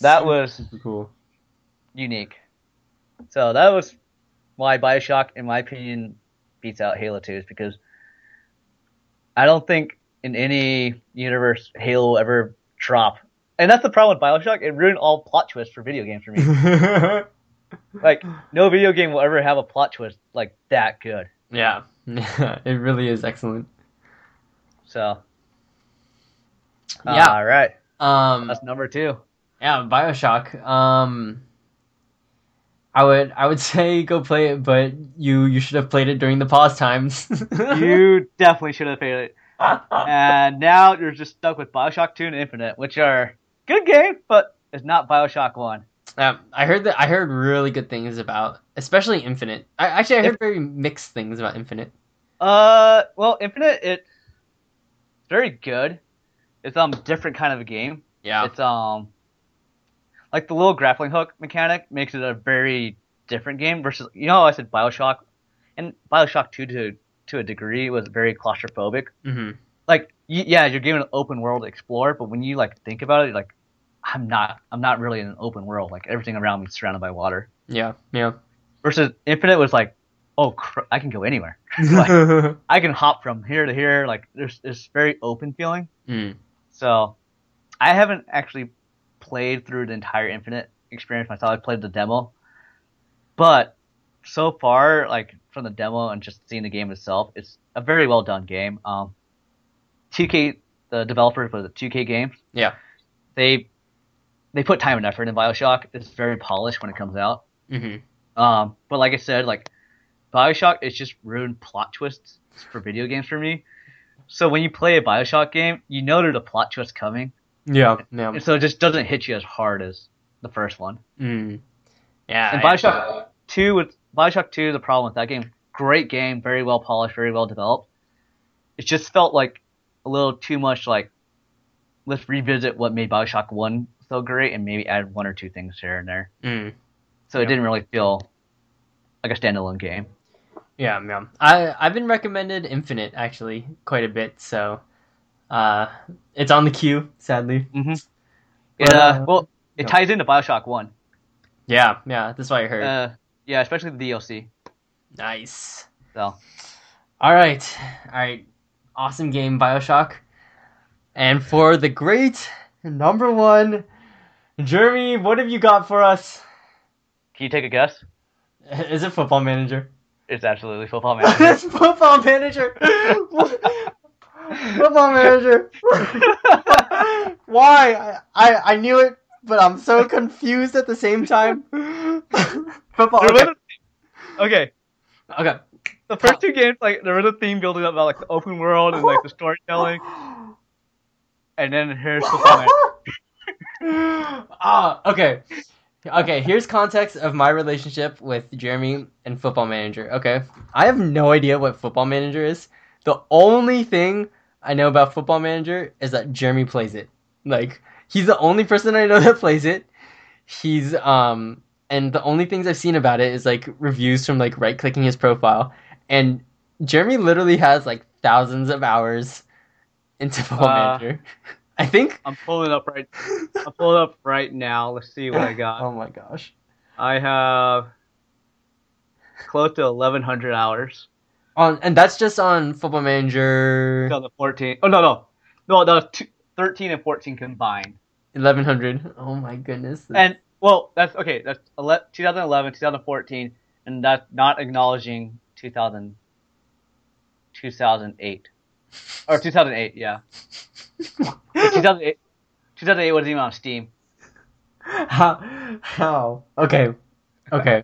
that Super, was super cool. unique. So that was why Bioshock, in my opinion, beats out Halo 2 is because I don't think in any universe Halo will ever drop. And that's the problem with Bioshock. It ruined all plot twists for video games for me. like, no video game will ever have a plot twist like that good. Yeah, it really is excellent. So, Yeah. all right, Um, that's number two. yeah, Bioshock. Um, I would I would say go play it, but you you should have played it during the pause times. You definitely should have played it. And now you're just stuck with Bioshock 2 and Infinite, which are good game, but it's not Bioshock 1. Um, I heard that I heard really good things about, especially Infinite. I actually I heard very mixed things about Infinite. Uh, well, Infinite it's very good. It's um different kind of a game. Yeah, It's um like the little grappling hook mechanic makes it a very different game versus you know how I said Bioshock and Bioshock 2 to to a degree was very claustrophobic. hmm Like y- yeah, you're given an open world to explore, but when you like think about it, you're like, I'm not, I'm not really in an open world. Like everything around me is surrounded by water. Yeah, yeah. Versus Infinite was like, oh, cr- I can go anywhere. Like, I can hop from here to here. Like there's this very open feeling. Mm. So I haven't actually played through the entire Infinite experience myself. I played the demo, but so far, like from the demo and just seeing the game itself, it's a very well done game. Um, 2K, the developer for the 2K games, Yeah. they they put time and effort in Bioshock. It's very polished when it comes out. hmm Um, but like I said, like Bioshock is just ruined plot twists for video games for me. So when you play a Bioshock game, you know there's a plot twist coming, Yeah, yeah. and so it just doesn't hit you as hard as the first one. Mm. Yeah. And I- Bioshock Two with Bioshock Two, the problem with that game, great game, very well polished, very well developed. It just felt like a little too much like let's revisit what made Bioshock One so great and maybe add one or two things here and there. Mm. So it didn't really feel like a standalone game. Yeah, yeah. I I've been recommended Infinite actually quite a bit, so uh, it's on the queue. Sadly. It, But, uh, uh, well, it no. ties into Bioshock One. Yeah, yeah. That's what I heard. Uh, yeah, especially the DLC. nice. So All right, all right. Awesome game, Bioshock. And for the great number one, Jeremy, what have you got for us? can you take a guess? Is it Football Manager? It's absolutely Football Manager. it's Football Manager. football Manager. Why? I, I I knew it, but I'm so confused at the same time. football. There Okay. was okay, okay. the first two games, like there was a theme building up about like the open world and like the storytelling, and then here's Football Manager. Ah, okay. Okay, here's context of my relationship with Jeremy and Football Manager. Okay. I have no idea what Football Manager is. The only thing I know about Football Manager is that Jeremy plays it. Like, he's the only person I know that plays it. He's, um, and the only things I've seen about it is like reviews from like right clicking his profile. And Jeremy literally has like thousands of hours into Football Uh, Manager. I think I'm pulling up right. I'm pulling up right now. Let's see what I got. Oh my gosh. I have close to 1,100 hours. On and that's just on Football Manager On the 14. Oh no no, no the two, 13 and 14 combined. eleven hundred. Oh my goodness. And well, that's okay. That's 2011, 2014, and that's not acknowledging 2000, 2008 or 2008. Yeah, 2008. 2008 wasn't even on Steam. how how okay okay.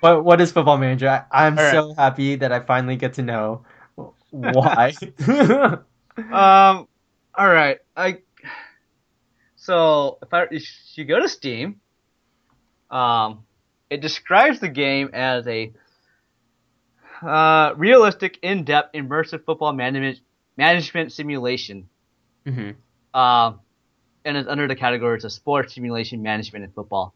what what is Football Manager? I, I'm All right. so happy that I finally get to know why. Um. All right. I. So if I if you go to Steam, um, it describes the game as a uh, realistic, in-depth, immersive football management management simulation. hmm Um, and is under the categories of sports simulation management in football.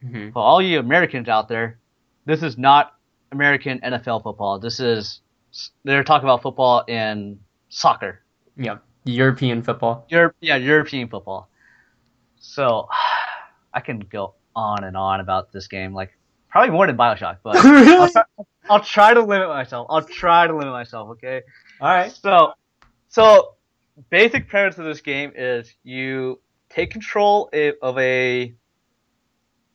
hmm For all you Americans out there, this is not American NFL football. This is they're talking about football in soccer. Yeah, European football. Europe, yeah, European football. So I can go on and on about this game, like probably more than Bioshock, but I'll really? I'll try to limit myself. I'll try to limit myself. Okay. All right. So, so basic premise of this game is you take control of a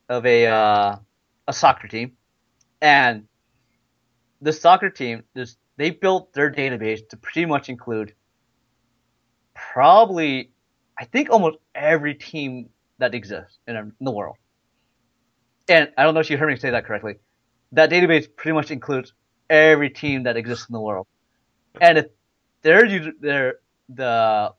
of a uh, a soccer team, and the soccer team is they built their database to pretty much include probably I think almost every team that exists in, in the world. And I don't know if you heard me say that correctly. That database pretty much includes every team that exists in the world. And if their their the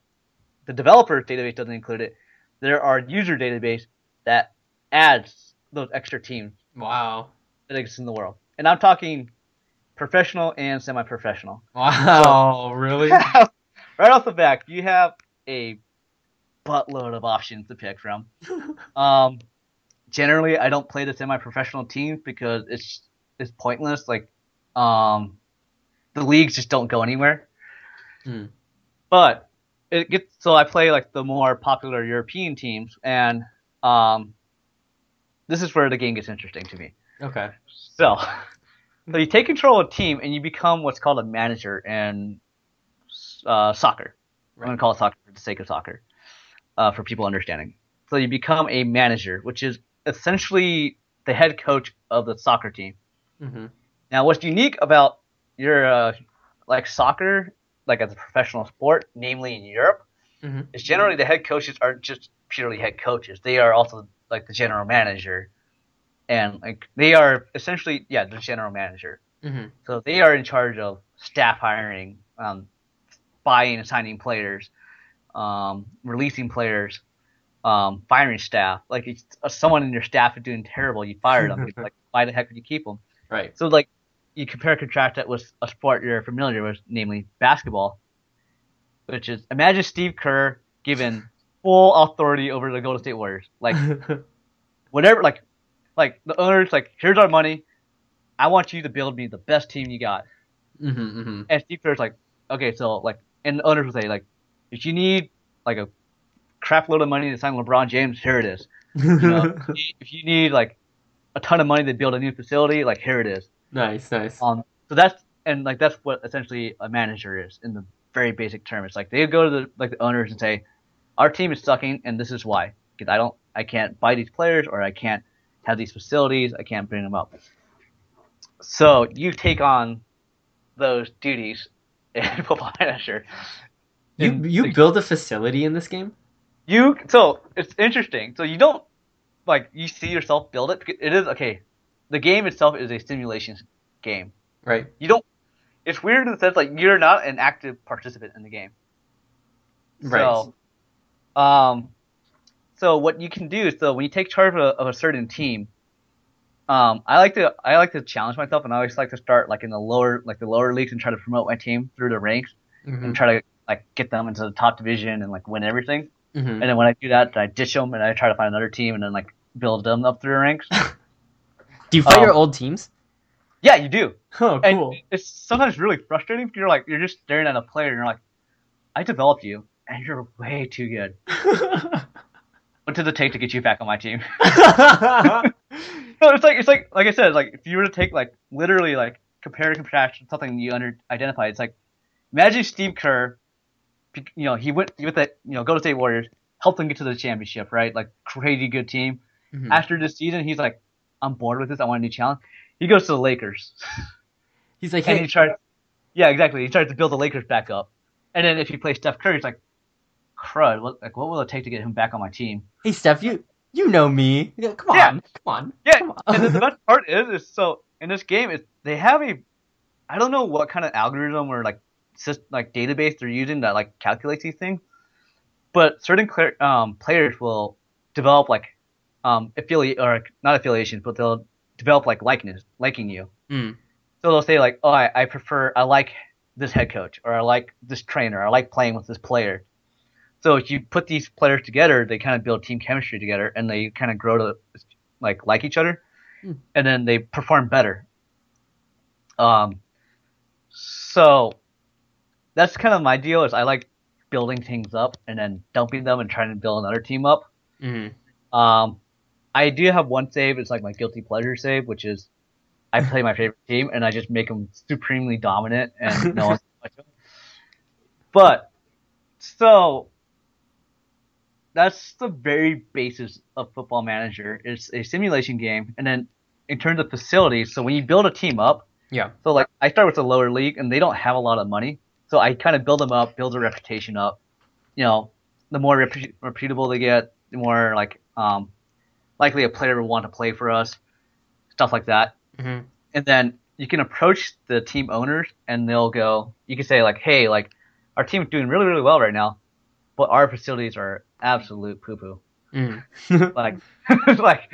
the developer database doesn't include it, there are user database that adds those extra teams Wow. that exist in the world. And I'm talking professional and semi-professional. Wow. Really? right off the bat, you have a buttload of options to pick from. Um, generally, I don't play the semi-professional teams because it's it's pointless. Like, um, the leagues just don't go anywhere. Hmm. But it gets so I play like the more popular European teams, and um, this is where the game gets interesting to me. Okay. So, so you take control of a team and you become what's called a manager in uh, soccer. I'm going to call it soccer for the sake of soccer, uh, for people understanding. So you become a manager, which is essentially the head coach of the soccer team. Mm-hmm. Now, what's unique about your uh, like soccer, like as a professional sport, namely in Europe, Mhm. is generally the head coaches aren't just purely head coaches. They are also like the general manager, and like they are essentially yeah the general manager. Mm-hmm. So they are in charge of staff hiring, um, buying and signing players, um, releasing players, um, firing staff. Like if uh, someone in your staff is doing terrible, you fire them. like why the heck would you keep them? Right. So like you compare and contrast that with a sport you're familiar with, namely basketball, which is imagine Steve Kerr given full authority over the Golden State Warriors. Like whatever, like like the owners like here's our money. I want you to build me the best team you got. mm-hmm, mm-hmm. And Steve Kerr's like, okay, so like, and the owners will say like, if you need like a crap load of money to sign LeBron James, here it is. You know, if you- need like a ton of money to build a new facility, like here it is. nice, nice. Um, so that's and like that's what essentially a manager is in the very basic term. It's like they go to the like the owners and say, our team is sucking, and this is why. Because I don't, I can't buy these players, or I can't have these facilities, I can't bring them up. So you take on those duties in Football Manager. You And, you build a facility in this game? You so it's interesting. So you don't like you see yourself build it. It is okay. The game itself is a simulation game. Right. You don't. It's weird in the sense like you're not an active participant in the game. Right. So, um, so what you can do is so when you take charge of a, of a certain team, um, I like to I like to challenge myself, and I always like to start like in the lower like the lower leagues and try to promote my team through the ranks Mhm, and try to like get them into the top division and like win everything. Mhm. And then when I do that, I ditch them and I try to find another team and then like build them up through the ranks. Do you fight um, your old teams? yeah, you do. Oh, And cool. it's sometimes really frustrating because you're like you're just staring at a player and you're like, I developed you and you're way too good. What does it take to get you back on my team? no, it's like it's like like I said, like if you were to take like literally like compare and contrast something you under identify, it's like imagine Steve Kerr, you know, he went with the you know Golden State Warriors, helped them get to the championship, right? Like crazy good team. Mhm. After this season, he's like, I'm bored with this. I want a new challenge. He goes to the Lakers. He's like, and hey, he tries. Yeah, exactly. He tries to build the Lakers back up, and then if you play Steph Curry, it's like, crud. What like what will it take to get him back on my team? hey, Steph, you you know me. Come on, Yeah. come on. Yeah, Come on. and the best part is, is so in this game is they have a, I don't know what kind of algorithm or like like database they're using that like calculates these things, but certain um, players will develop like um affiliate or not affiliations, but they'll develop like likeness, liking you. Mm. So they'll say like, oh, I, I prefer, I like this head coach, or I like this trainer, or I like playing with this player. So if you put these players together, they kind of build team chemistry together, and they kind of grow to like like each other, Hmm. and then they perform better. Um, so that's kind of my deal. Is I like building things up and then dumping them and trying to build another team up. Mhm. Um, I do have one save. It's like my guilty pleasure save, which is I play my favorite team and I just make them supremely dominant and no one. But so that's the very basis of Football Manager. It's a simulation game, and then in terms of facilities, so when you build a team up, Yeah. so like I start with the lower league, and they don't have a lot of money, so I kind of build them up, build a reputation up. You know, the more repu- reputable they get, the more like um, likely a player will want to play for us, stuff like that. Mhm. And then you can approach the team owners, and they'll go. You can say like, "Hey, like our team's doing really, really well right now, but our facilities are absolute poo poo." Mhm. like like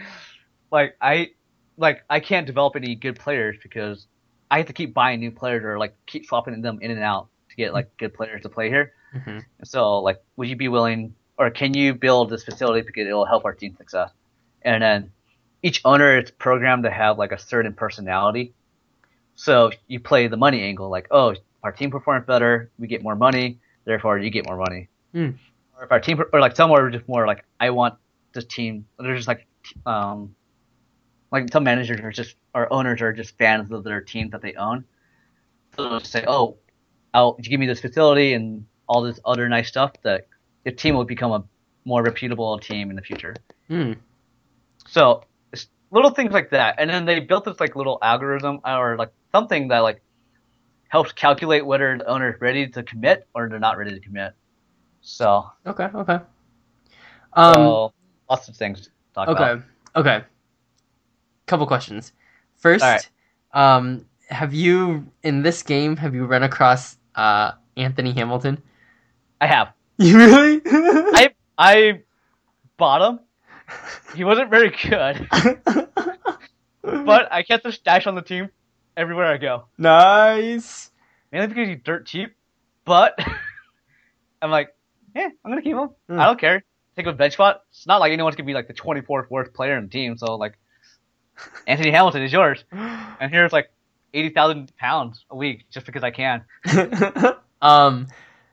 like I like I can't develop any good players because I have to keep buying new players or like keep swapping them in and out to get like good players to play here. Mhm. So like, would you be willing or can you build this facility because it will help our team success? And then each owner is programmed to have like a certain personality. So you play the money angle, like, oh, our team performs better, we get more money. therefore you get more money. Hmm. Or if our team, or like some are just more like, I want this team. They're just like, um, like some managers are just or owners are just fans of their team that they own. So they'll just say, oh, You give me this facility and all this other nice stuff that your team will become a more reputable team in the future. Hmm. So little things like that, and then they built this like little algorithm or like something that like helps calculate whether the owner is ready to commit or they're not ready to commit. So, Okay. Okay. Um. so lots of things to talk okay. about. Okay. Okay. Couple questions. First, right. um, have you in this game have you run across uh Anthony Hamilton? I have. You really? I I bought him. He wasn't very good, but I kept the stash on the team everywhere I go. nice. Mainly because he's dirt cheap, but I'm like, yeah, I'm gonna keep him. Hmm. I don't care. Take a bench spot. It's not like anyone's gonna be like the 24th worst player in the team. So like, Anthony Hamilton is yours, and here's like 80,000 pounds a week just because I can. um,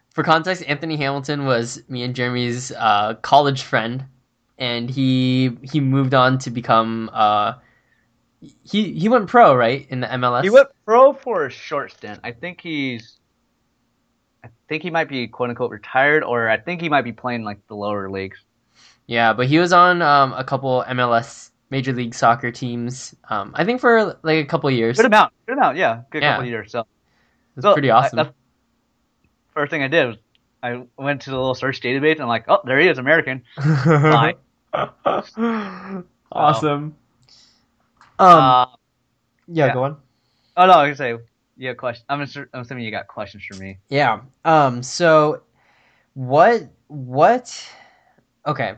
for context, Anthony Hamilton was me and Jeremy's uh, college friend, and he he moved on to become uh, he he went pro right in the MLS. He went pro for a short stint. I think he's. I think he might be quote unquote retired, or I think he might be playing like the lower leagues. Yeah, but he was on um, a couple MLS Major League Soccer teams. Um, I think for like a couple years. Good amount, good amount, yeah, good Yeah. couple years. So It's So, pretty I- awesome. that's- first thing I did was I went to the little search database and I'm like, oh, there he is, American. Awesome. Um, uh, Yeah, Yeah. go on. oh no, I was gonna say, yeah, question. I'm, assur- I'm assuming you got questions for me. Yeah. Um. So, what? What? okay.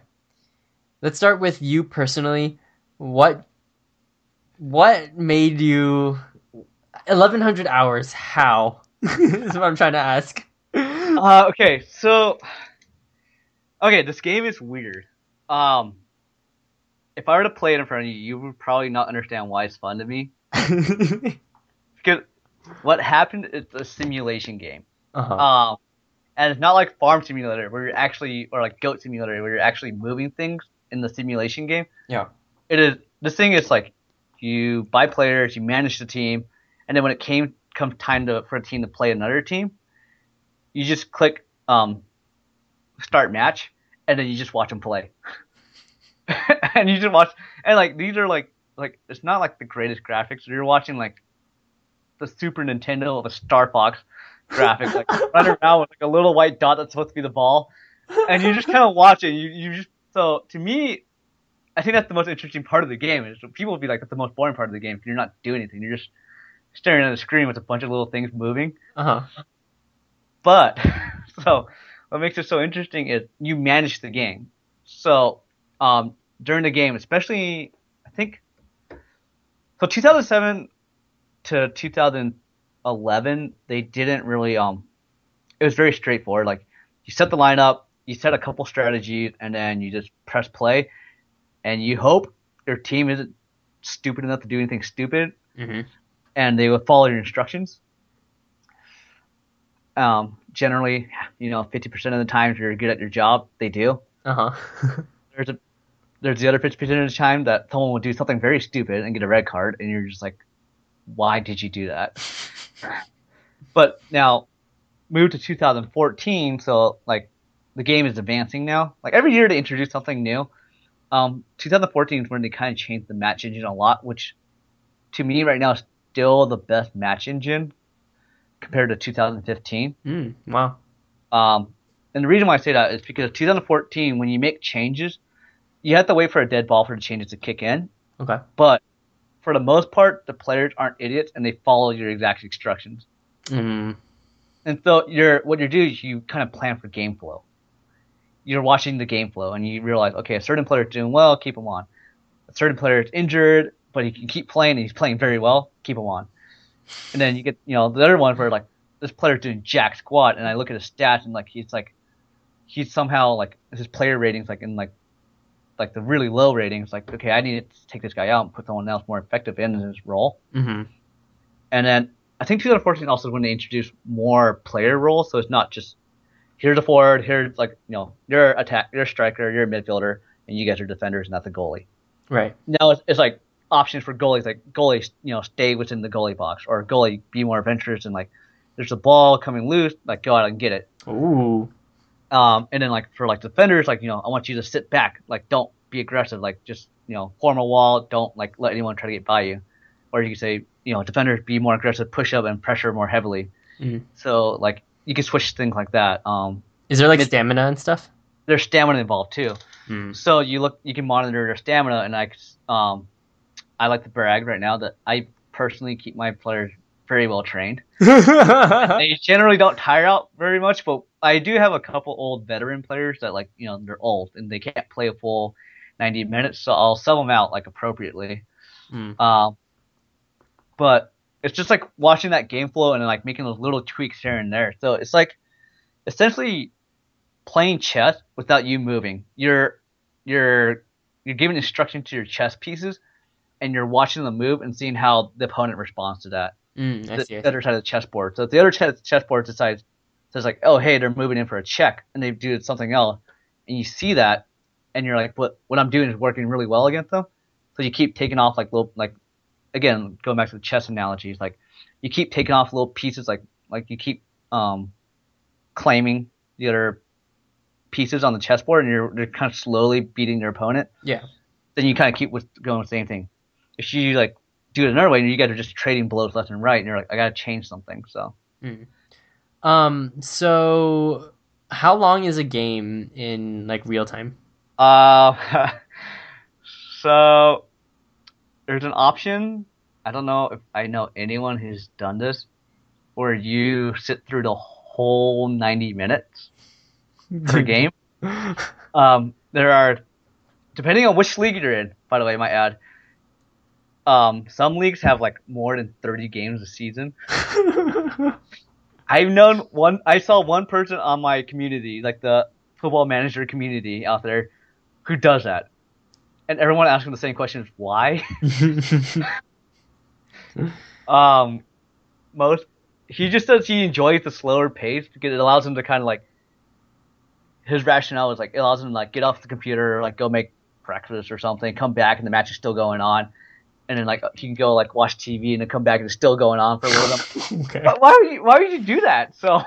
Let's start with you personally. What what made you 1100 hours? How? is what I'm trying to ask. Uh, okay, so okay, this game is weird. Um, if I were to play it in front of you, you would probably not understand why it's fun to me. Because what happened is a simulation game. uh-huh. Um, and it's not like Farm Simulator where you're actually, or like Goat Simulator where you're actually moving things in the simulation game. Yeah. It is. This thing is like you buy players, you manage the team, and then when it came comes time to for a team to play another team, you just click um, start match, and then you just watch them play. and you just watch, and like these are like like it's not like the greatest graphics. You're watching like the Super Nintendo a Star Fox graphic, like running around with like a little white dot that's supposed to be the ball, and you just kind of watch it. You you just so to me, I think that's the most interesting part of the game. Is people will be like that's the most boring part of the game. You're not doing anything. You're just staring at the screen with a bunch of little things moving. uh-huh. But so what makes it so interesting is you manage the game. So um, during the game, especially I think so 2007 to 2011, they didn't really um it was very straightforward. Like you set the lineup, you set a couple strategies, and then you just press play, and you hope your team isn't stupid enough to do anything stupid, hmm and they will follow your instructions. Um, generally, you know, 50% of the times you're good at your job, they do. Uh-huh. There's a there's the other 50% of the time that someone will do something very stupid and get a red card, and you're just like, why did you do that? but now, move to 2014, so like the game is advancing now. Like every year they introduce something new. Um, 2014 is when they kind of changed the match engine a lot, which to me right now is still the best match engine compared to 2015. Mm, wow. Um, and the reason why I say that is because 2014, when you make changes, you have to wait for a dead ball for the changes to kick in. Okay. But for the most part, the players aren't idiots and they follow your exact instructions. Mm, And so you're what you do is you kind of plan for game flow. You're watching the game flow and you realize, okay, a certain player is doing well, keep him on. A certain player is injured, but he can keep playing and he's playing very well, keep him on. And then you get, you know, the other one where like this player's doing jack squat and I look at his stats and like he's like he's somehow like his player ratings like in like like the really low ratings, like, okay, I need to take this guy out and put someone else more effective in his role. hmm And then I think 2014 also is when they introduced more player roles, so it's not just here's a forward, here's like you know you're attack, you're a striker, you're a midfielder, and you guys are defenders, not the goalie. Right. Now it's, it's like options for goalies, like goalies, you know, stay within the goalie box, or goalie be more adventurous and like there's a ball coming loose, like go out and get it. Ooh. Um, and then like for like defenders, like you know, I want you to sit back, like don't be aggressive, like just you know form a wall, don't like let anyone try to get by you. Or you can say, you know, defenders be more aggressive, push up and pressure more heavily. Mhm. So like you can switch things like that. Um, Is there like Mid- stamina and stuff? there's stamina involved too. Hmm. So you look, you can monitor their stamina, and I, um, I like to brag right now that I personally keep my players very well trained. they generally don't tire out very much, but I do have a couple old veteran players that like you know they're old and they can't play a full 90 minutes, so I'll sub them out like appropriately. Hmm. Um, but it's just like watching that game flow and like making those little tweaks here and there. So it's like essentially playing chess without you moving. You're you're you're giving instruction to your chess pieces, and you're watching them move and seeing how the opponent responds to that Mm, the, the other side of the chessboard. So if the other chess chessboard decides says like, oh hey, they're moving in for a check, and they do something else, and you see that, and you're like, what what I'm doing is working really well against them. So you keep taking off like little like, again going back to the chess analogies, like you keep taking off little pieces, like like you keep um claiming the other pieces on the chessboard, and you're, you're kind of slowly beating your opponent. Yeah. Then you kind of keep with going with the same thing. If you like do it another way, and you guys are just trading blows left and right, and you're like, I gotta change something. So Um. So, how long is a game in like real time? Uh, so there's an option. I don't know if I know anyone who's done this, where you sit through the whole 90 minutes per game. Um, there are, depending on which league you're in, by the way, I might add. Um, some leagues have like more than 30 games a season. I've known one. I saw one person on my community, like the football manager community out there, who does that, and everyone asks him the same question: Why? um, most he just says he enjoys the slower pace because it allows him to kind of like. His rationale is like it allows him to like get off the computer, like go make breakfast or something, come back and the match is still going on, and then like he can go like watch TV and then come back and it's still going on for a little bit. okay. But why would you why would you do that? So,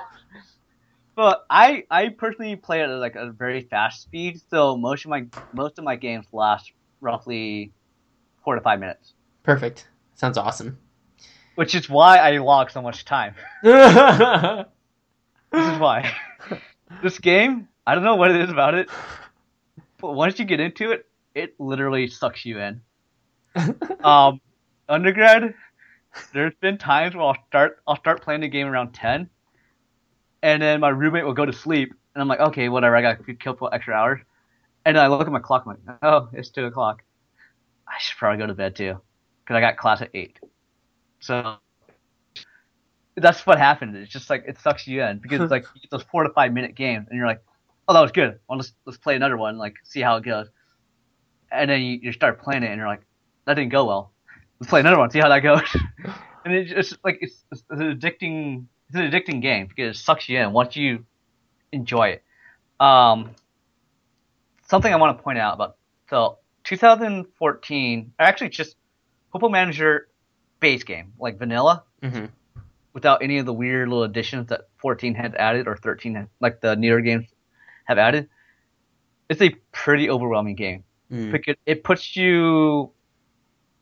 but I I personally play at like a very fast speed, so most of my most of my games last roughly four to five minutes, Perfect. Sounds awesome. which is why I log so much time. This is why this game I don't know what it is about it, but once you get into it, it literally sucks you in. Um, undergrad, there's been times where I'll start I'll start playing the game around ten, and then my roommate will go to sleep, and I'm like, okay, whatever, I got to kill for extra hours, and I look at my clock, I'm like, oh, it's two o'clock. I should probably go to bed too, because I got class at eight. So that's what happened. It's just like it sucks you in because it's like you get those four to five minute games, and you're like, oh, that was good. Well, let's let's play another one, like see how it goes. And then you, you start playing it, and you're like, that didn't go well. Let's play another one, see how that goes. and it's just like it's, it's an addicting, it's an addicting game because it sucks you in once you enjoy it. Um, something I want to point out about so 2014, actually just Football Manager base game, like vanilla, hmm without any of the weird little additions that 14 had added or 13 had, like the newer games have added. It's a pretty overwhelming game Mm. because it puts you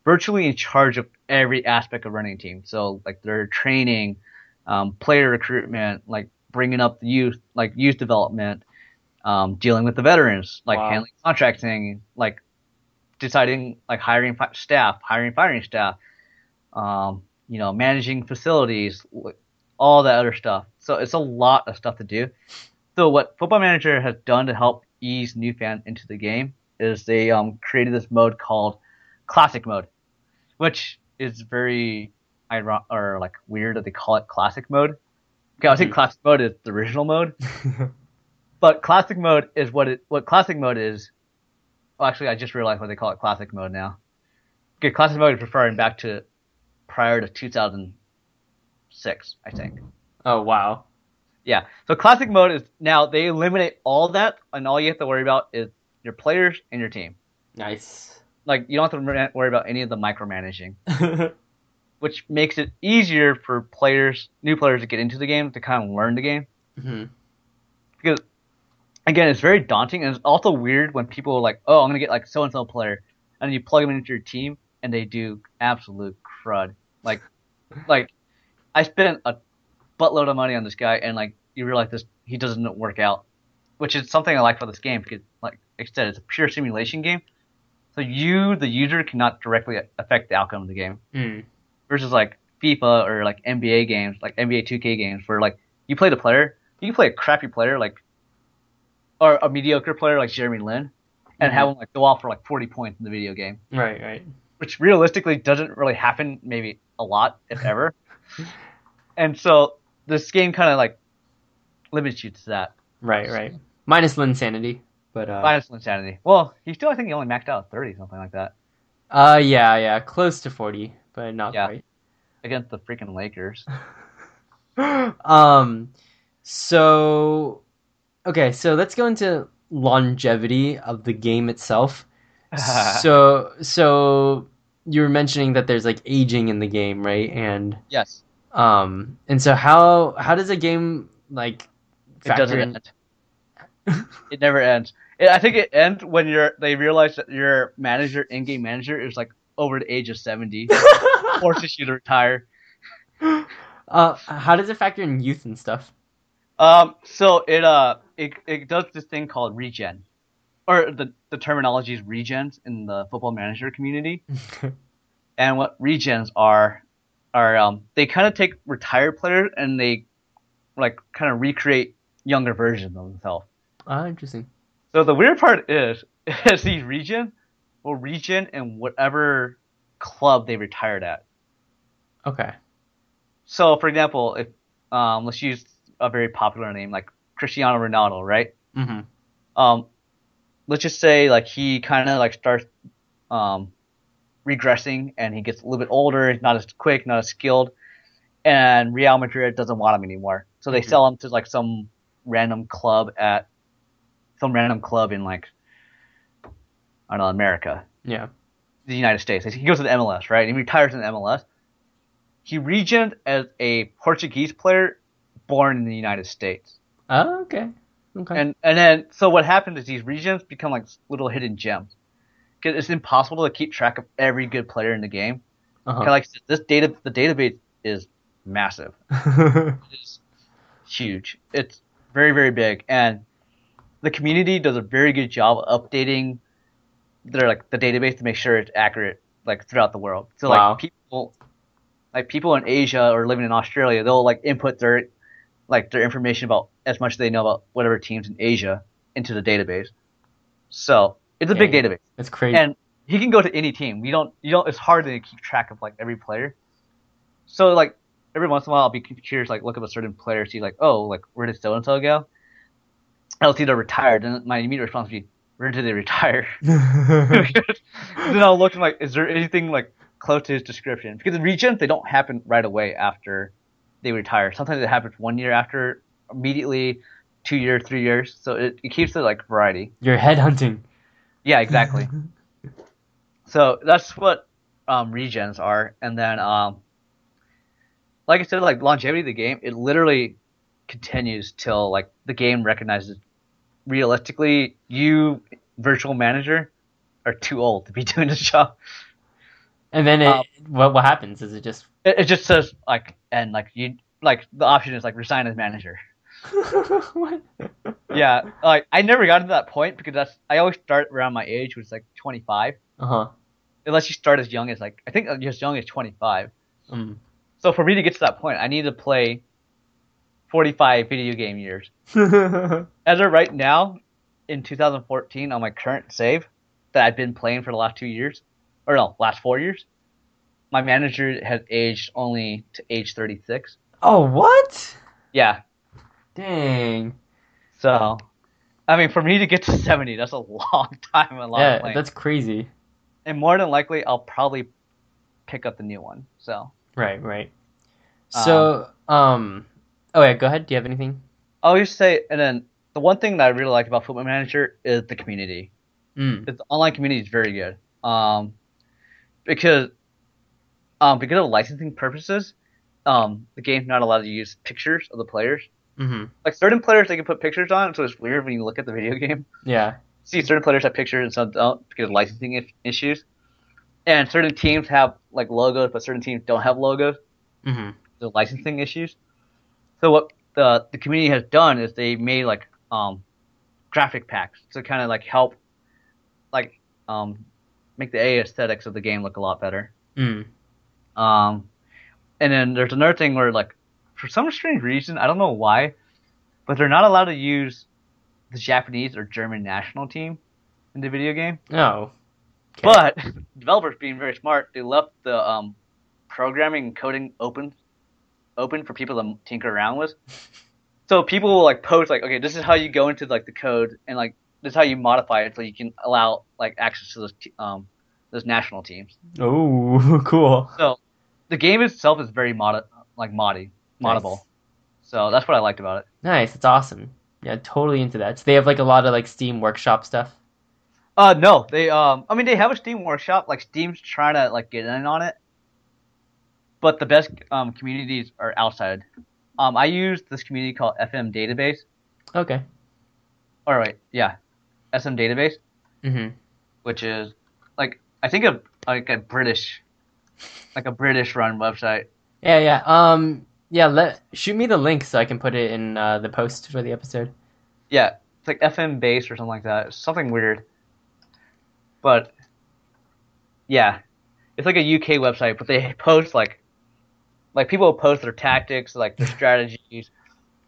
virtually in charge of every aspect of running a team. So like their training, um, player recruitment, like bringing up the youth, like youth development, um, dealing with the veterans, like Wow. handling contracting, like deciding like hiring staff, hiring firing staff, um, you know, managing facilities, all that other stuff. So it's a lot of stuff to do. So what Football Manager has done to help ease new fans into the game is they um, created this mode called Classic Mode, which is very iron- or like weird that they call it Classic Mode. Okay, I think Mhm. Classic Mode is the original mode, but Classic Mode is what it what Classic Mode is. Well, actually, I just realized why they call it Classic Mode now. Okay, Classic Mode is referring back to prior to 2006, I think. oh wow. Yeah. So classic mode is now they eliminate all that, and all you have to worry about is your players and your team. Nice. Like you don't have to worry about any of the micromanaging, which makes it easier for players, new players, to get into the game to kind of learn the game. hmm Because again, it's very daunting, and it's also weird when people are like, "Oh, I'm gonna get like so and so player," and you plug them into your team, and they do absolute crud. Like, like I spent a buttload of money on this guy, and like you realize this he doesn't work out, which is something I like about this game because, like I said, it's a pure simulation game. So you, the user, cannot directly affect the outcome of the game Mm. versus like FIFA or like NBA games, like NBA 2K games, where like you play the player, you can play a crappy player like, or a mediocre player like Jeremy Lin, and Mhm. have him like go off for like 40 points in the video game, Right, right. which realistically doesn't really happen, maybe a lot if ever. and so this game kind of like limits you to that. Right, right. Minus Linsanity. But uh Minus insanity. Well, he still I think he only maxed out 30, something like that, uh yeah, yeah, close to 40, but not Yeah. quite. against the freaking Lakers. um so okay so let's go into longevity of the game itself so so you were mentioning that there's like aging in the game right and yes, um and so how how does a game like it doesn't in end. it never ends. It, I think it ends when you're they realize that your manager, in-game manager, is like over the age of seventy, forces you to retire. uh how does it factor in youth and stuff Um, so it uh it it does this thing called regen, or the the terminology is regens in the Football Manager community. And what regens are are um they kind of take retired players and they like kind of recreate younger versions of themselves. ah interesting So the weird part is, is these regen will regen in whatever club they retired at. okay So, for example, if um, let's use a very popular name like Cristiano Ronaldo, right? mm-hmm. Um, let's just say like he kind of like starts um, regressing and he gets a little bit older, he's not as quick, not as skilled, and Real Madrid doesn't want him anymore. So they Mhm. sell him to like some random club at some random club in like I don't know America, yeah the United States. He goes to the MLS, right? He retires in the MLS. He regened as a Portuguese player born in the United States. Oh okay okay And and then so what happens is these regens become like little hidden gems. Because it's impossible to keep track of every good player in the game. uh-huh. Like this data the database is massive. It is huge. It's very very big, and the community does a very good job of updating their like the database to make sure it's accurate like throughout the world. So Wow. like people like people in Asia or living in Australia, they'll like input their like their information about as much as they know about whatever teams in Asia into the database. So it's a big Dang. database It's crazy. and he can go to any team. We don't, you don't. It's hard to keep track of like every player. So like every once in a while, I'll be curious, like look up a certain player, see like, oh, like where did so and so go? I'll see they're retired, and my immediate response would be, where did they retire? then I'll look and like, is there anything like close to his description? Because the regens they don't happen right away after they retire. Sometimes it happens one year after, immediately, two years, three years. So it, it keeps it like variety. You're headhunting. Yeah, exactly. So that's what um, regens are, and then um, like I said, like longevity of the game, it literally continues till like the game recognizes realistically you virtual manager are too old to be doing this job. And then it, Um, what what happens? Is it just It, it just says like and like you like the option is like resign as manager. what? Yeah, like I never got to that point because that's I always start around my age, which is like 25. Uh huh. Unless you start as young as like I think as young as 25. Mm. So for me to get to that point, I need to play 45 video game years. As of right now, in 2014, on my current save that I've been playing for the last two years, or no, last four years, my manager has aged only to age 36. oh what? Yeah, Dang. so I mean, for me to get to 70, that's a long time. A long Yeah, playing. that's crazy. and more than likely, I'll probably pick up the new one. So Right, right. So, um, oh yeah, go ahead. Do you have anything? I'll just say, and then the one thing that I really like about Football Manager is the community. Mm. The online community is very good. Um, because um because of licensing purposes, um the game's not allowed to use pictures of the players. hmm Like certain players, they can put pictures on, so it's weird when you look at the video game. Yeah. See, certain players have pictures and some don't because of licensing issues. And certain teams have like logos, but certain teams don't have logos. hmm the licensing issues. So what the the community has done is they made like um graphic packs to kind of like help like um make the aesthetics of the game look a lot better. Mm. Um and then there's another thing where like for some strange reason, I don't know why, but they're not allowed to use the Japanese or German national team in the video game. Oh. Okay. But developers being very smart, they left the um, programming and coding open, open for people to tinker around with. So people will like post like, okay, this is how you go into like the code, and like this is how you modify it so you can allow like access to those t- um those national teams. Oh, cool. So the game itself is very mod like moddy, moddable. So that's what I liked about it. Nice. It's awesome. Yeah, totally into that. So they have like a lot of like Steam Workshop stuff. Uh, no, they um, I mean they have a Steam workshop. Like Steam's trying to like get in on it, but the best um communities are outside. Um, I use this community called FM Database. Okay. All right, yeah, FM Database, hmm which is like I think a like a British, like a British run website. Yeah, yeah. Um, yeah. Let shoot me the link so I can put it in uh, the post for the episode. Yeah, it's like FM base or something like that. It's something weird. But yeah, it's like a UK website, but they post like like people post their tactics, like their strategies,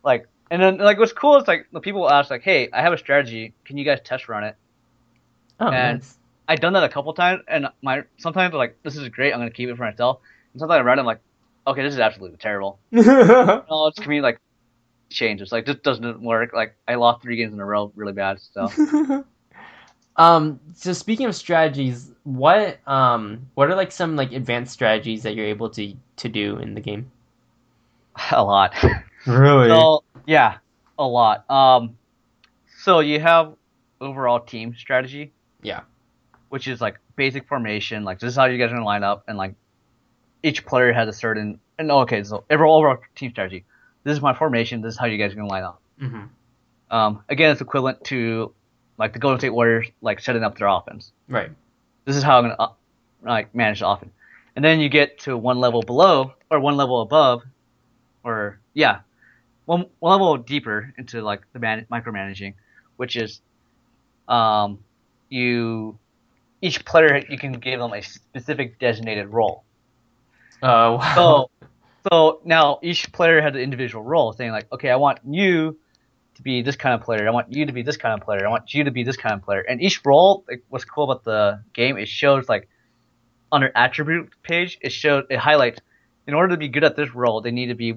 like and then like what's cool is like the people will ask like, "Hey, I have a strategy. Can you guys test run it?" Oh, And- nice. I've done that a couple times, and my sometimes I'm like, "This is great. I'm gonna keep it for myself." And sometimes I run it, I'm like, "Okay, this is absolutely terrible." All it's community like changes. Like this doesn't work. Like I lost three games in a row, really bad. So. um. So speaking of strategies, what um what are like some like advanced strategies that you're able to to do in the game? a lot. Really? So yeah, a lot. Um, so you have overall team strategy. Yeah. Which is like basic formation. Like this is how you guys are gonna line up, and like each player has a certain. And okay, so overall overall team strategy. This is my formation. This is how you guys are gonna line up. hmm Um, again, it's equivalent to like the Golden State Warriors like setting up their offense. Right. This is how I'm gonna uh, like manage the offense. And then you get to one level below or one level above, or yeah, one one level deeper into like the man- micromanaging, which is, um, you each player you can give them a specific designated role. Oh. wow. So so now each player has an individual role, saying like, okay, I want you to be this kind of player. I want you to be this kind of player. I want you to be this kind of player. And each role, like, what's cool about the game, it shows like under attribute page, it shows it highlights. In order to be good at this role, they need to be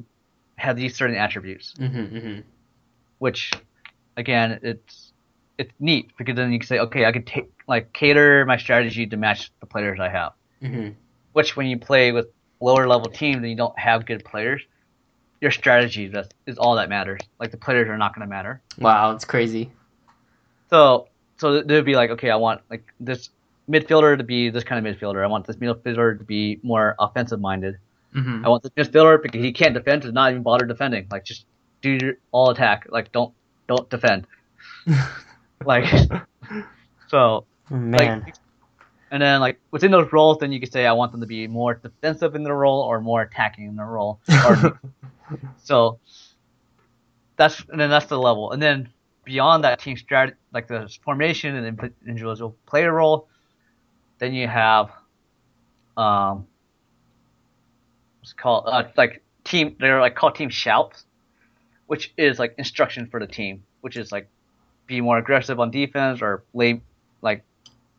have these certain attributes. hmm hmm Which, again, it's it's neat because then you can say, okay, I could take like cater my strategy to match the players I have hmm which when you play with lower level teams and you don't have good players, your strategy that's, is all that matters. Like the players are not going to matter. Wow, it's crazy. So so they'd be like, okay, I want like this midfielder to be this kind of midfielder. I want this midfielder to be more offensive minded. hmm I want this midfielder because he can't defend to not even bother defending. Like just do your all attack. Like don't don't defend. Like so Man. Like, and then like within those roles, then you could say I want them to be more defensive in their role or more attacking in their role. Or, so that's and then that's the level. And then beyond that team strat, like the formation and individual player role, then you have um, what's called uh, like team. They're like called team shouts, which is like instruction for the team, which is like be more aggressive on defense or lay like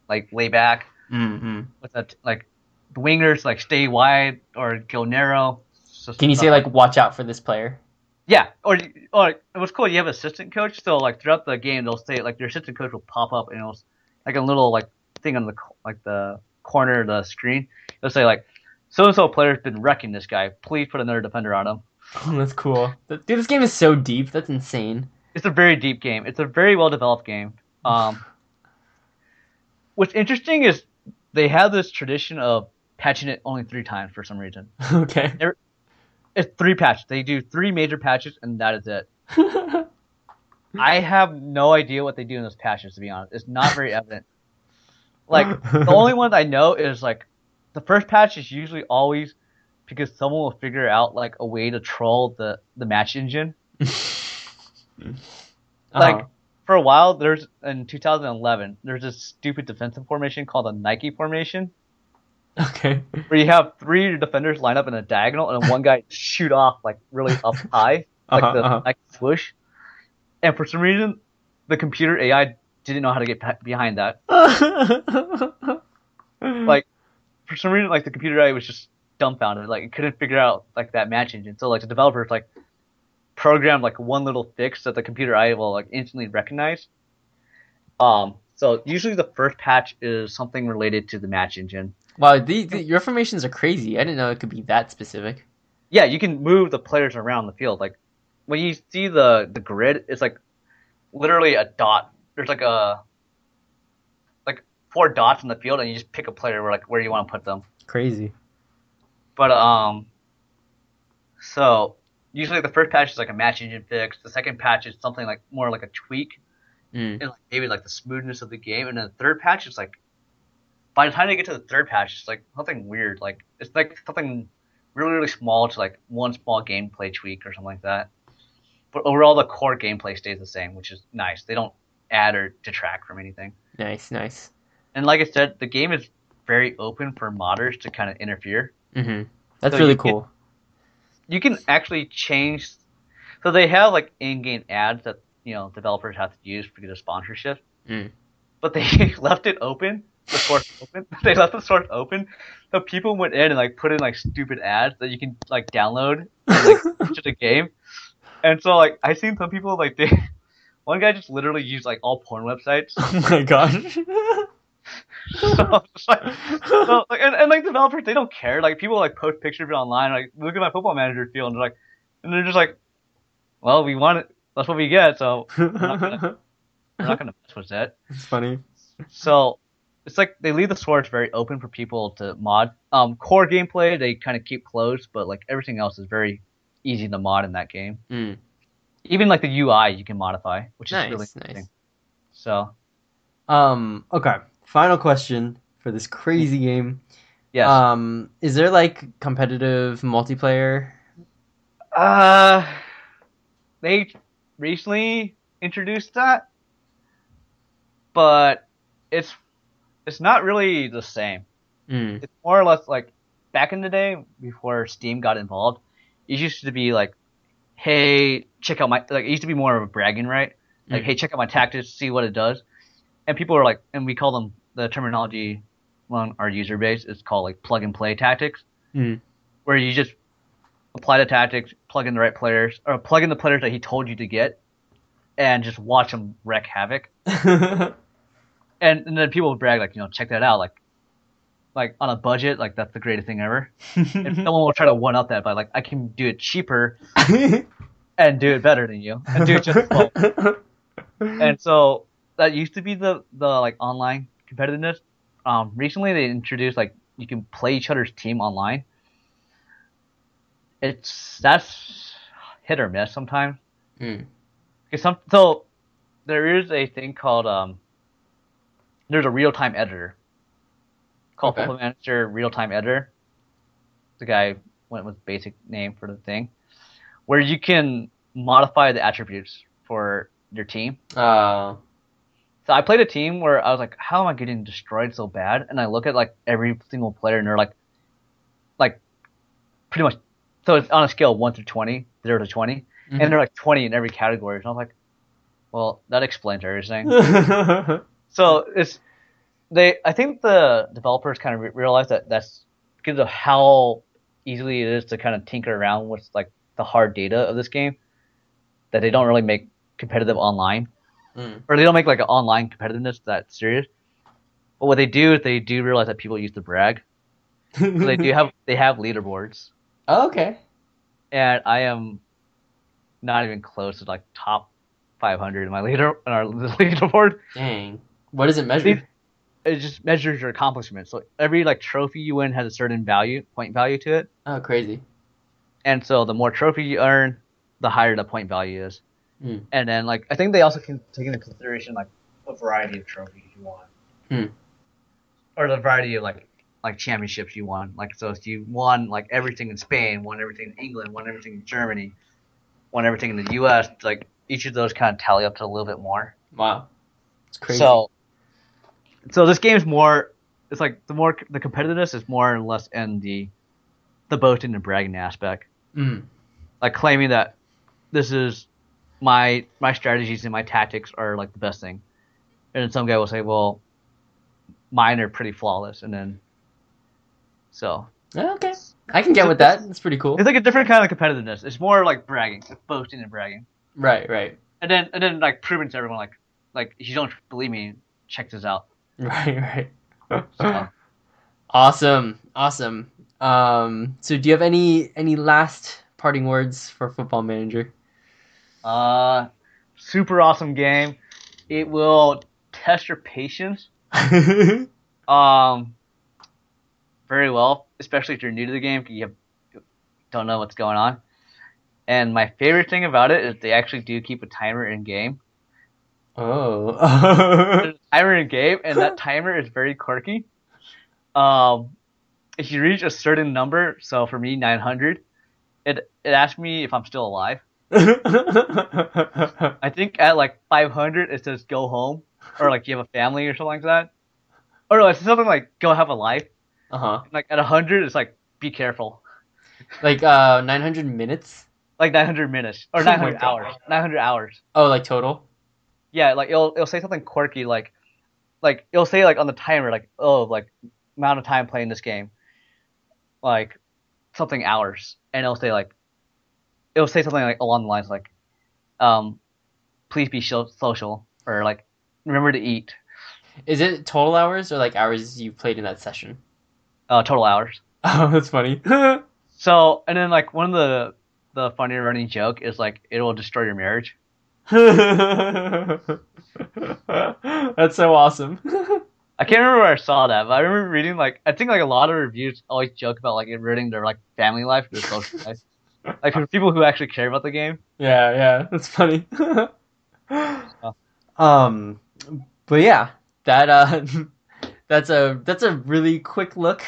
like lay back hmm with that like the wingers like stay wide or go narrow. So Can you say like watch out for this player? yeah, or or it was cool. You have assistant coach, so like throughout the game, they'll say like your assistant coach will pop up and it'll like a little like thing on the like the corner of the screen. They'll say like so and so player's been wrecking this guy. Please put another defender on him. Oh, that's cool. Dude, this game is so deep. That's insane. It's a very deep game. It's a very well developed game. Um, what's interesting is they have this tradition of patching it only three times for some reason. Okay. It's three patches. They do three major patches, and that is it. I have no idea what they do in those patches. To be honest, it's not very evident. Like the only one I know is like the first patch is usually always because someone will figure out like a way to troll the the match engine. Like Uh-huh. for a while, there's in 2011, there's this stupid defensive formation called a Nike formation, okay. where you have three defenders line up in a diagonal and one guy shoot off like really up high, like Uh-huh, the uh-huh. like swoosh. And for some reason, the computer AI didn't know how to get behind that. Like for some reason, like the computer AI was just dumbfounded, like it couldn't figure out like that match engine. So like the developers like programmed like one little fix that the computer AI will like instantly recognize. Um, so usually the first patch is something related to the match engine. wow, the, the, your formations are crazy. I didn't know it could be that specific. Yeah, you can move the players around the field. Like when you see the the grid, it's like literally a dot. There's like a like four dots in the field, and you just pick a player where like where you want to put them. Crazy. But um, so usually the first patch is like a match engine fix. The second patch is something like more like a tweak Mm. and like maybe like the smoothness of the game. And then the third patch is like by the time they get to the third patch, it's like something weird. Like it's like something really really small to like one small gameplay tweak or something like that. But overall, the core gameplay stays the same, which is nice. They don't add or detract from anything. Nice, nice. And like I said, the game is very open for modders to kind of interfere. hmm That's So really cool. You can actually change. So they have like in-game ads that you know developers have to use for their sponsorship, Mm. but they left it open. The source open. They left the source open, so people went in and like put in like stupid ads that you can like download and, like to the game. And so like I seen some people like they. One guy just literally used like all porn websites. oh my gosh. so, like, so, like, and, and like developers, they don't care. Like people like post pictures of it online, like look at my football manager field, and they're like, and they're just like, well, we want it. That's what we get, so not gonna- we're not gonna mess with it. it's funny. So it's like they leave the source very open for people to mod. Um, core gameplay they kind of keep closed, but like everything else is very easy to mod in that game. Mm. Even like the UI you can modify, which is really nice. So Um. Okay. Final question for this crazy game. yes, Um. Is there like competitive multiplayer? Uh, they recently introduced that, but it's it's not really the same. Mm. It's more or less like back in the day before Steam got involved. It used to be like, hey, check out my like. It used to be more of a bragging right. Like, Mm. hey, check out my tactics, see what it does. And people are like, and we call them the terminology on our user base is called like plug and play tactics Mm. where you just apply the tactics, plug in the right players, or plug in the players that he told you to get, and just watch them wreak havoc. And, and then people brag like, you know, check that out, like, like on a budget, like that's the greatest thing ever. And someone will try to one up that by like, I can do it cheaper and do it better than you, and do it just well. And so that used to be the the like online competitiveness. Um, recently they introduced like you can play each other's team online. It's that's hit or miss sometimes. Mm. some so there is a thing called um there's a real time editor called Okay. Football Manager Real Time Editor. The guy went with basic name for the thing, where you can modify the attributes for your team. Uh, So I played a team where I was like, how am I getting destroyed so bad? And I look at like every single player and they're like, like pretty much. So it's on a scale of one through 20, zero to 20, Mhm. and they're like 20 in every category. And I was like, well, that explains everything. so it's they. I think the developers kind of re- realized that that's because of how easily it is to kind of tinker around with like the hard data of this game that they don't really make competitive online Mm. or they don't make like an online competitiveness that serious. But what they do is they do realize that people used to brag. So they do have they have leaderboards. Oh, okay. and I am not even close to like top 500 in my leader in our leaderboard. Dang. What does it measure? It just measures your accomplishment. So every like trophy you win has a certain value, point value to it, Oh, crazy. and so the more trophy you earn, the higher the point value is. Hmm. And then like I think they also can take into consideration like what variety of trophies you won, Hmm. or the variety of like like championships you won. Like so if you won like everything in Spain, won everything in England, won everything in Germany, won everything in the U.S. Like each of those kind of tally up to a little bit more. Wow. It's crazy. So, so this game's more. It's like the more the competitiveness is more or less in the, the boasting and bragging aspect. Mm. Like claiming that this is my my strategies and my tactics are like the best thing, and then some guy will say, well, mine are pretty flawless, and then. So okay. I can get with that. It's pretty cool. it's like a different kind of competitiveness. It's more like bragging, boasting and bragging, Right, right. and then and then like proving to everyone like like if you don't believe me, check this out. Right, right. So, awesome. Awesome. Um so do you have any any last parting words for Football Manager? Uh, super awesome game. It will test your patience. Um, very well, especially if you're new to the game. You have, don't know what's going on. And my favorite thing about it is they actually do keep a timer in game. oh. There's a timer in game, and that timer is very quirky. Um, if you reach a certain number, so for me 900, it it asks me if I'm still alive. I think at like 500 it says go home, or like you have a family or something like that, or no, it's something like go have a life. uh-huh. Like at 100 it's like be careful, Like uh 900 minutes? like 900 minutes or Oh 900 God. hours, 900 hours. Oh, like total? Yeah, like it'll it'll say something quirky like, like it'll say like on the timer like oh like amount of time playing this game, like something hours, and it'll say like, it'll say something like along the lines like, um, please be social or like remember to eat. Is it total hours or like hours you played in that session? Uh, total hours. Oh, that's funny. So and then like one of the the funny running joke is like it will destroy your marriage. that's so awesome. I can't remember where I saw that, but I remember reading like I think like a lot of reviews always joke about like it ruining their like family life, their social life. Like for people who actually care about the game. Yeah, yeah, that's funny. um, but yeah, that uh, that's a that's a really quick look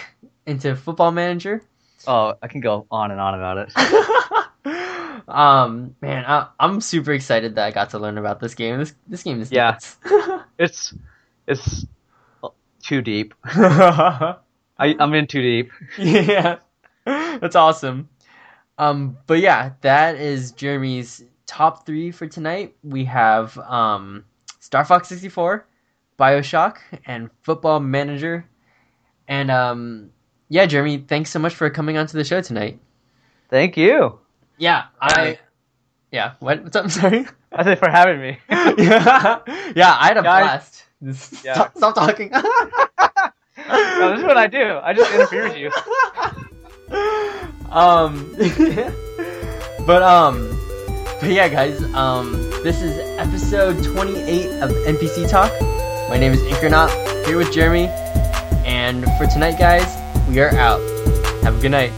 into Football Manager. Oh, I can go on and on about it. um, man, I, I'm super excited that I got to learn about this game. This this game is Yeah. It's it's too deep. I I'm in too deep. yeah, that's awesome. Um, but yeah, that is Jeremy's top three for tonight. We have um, Star Fox 64, Bioshock, and Football Manager. And um, yeah, Jeremy, thanks so much for coming onto the show tonight. Thank you. Yeah, I. Yeah, what? What's up? I'm sorry. I said for having me. yeah, yeah, I had a Guys. blast. Yeah. Stop, stop talking. No, this is what I do. I just interfere with you. Um but um but yeah guys um this is episode 28 of npc talk. My name is inkernaut here with jeremy. And for tonight guys we are out. Have a good night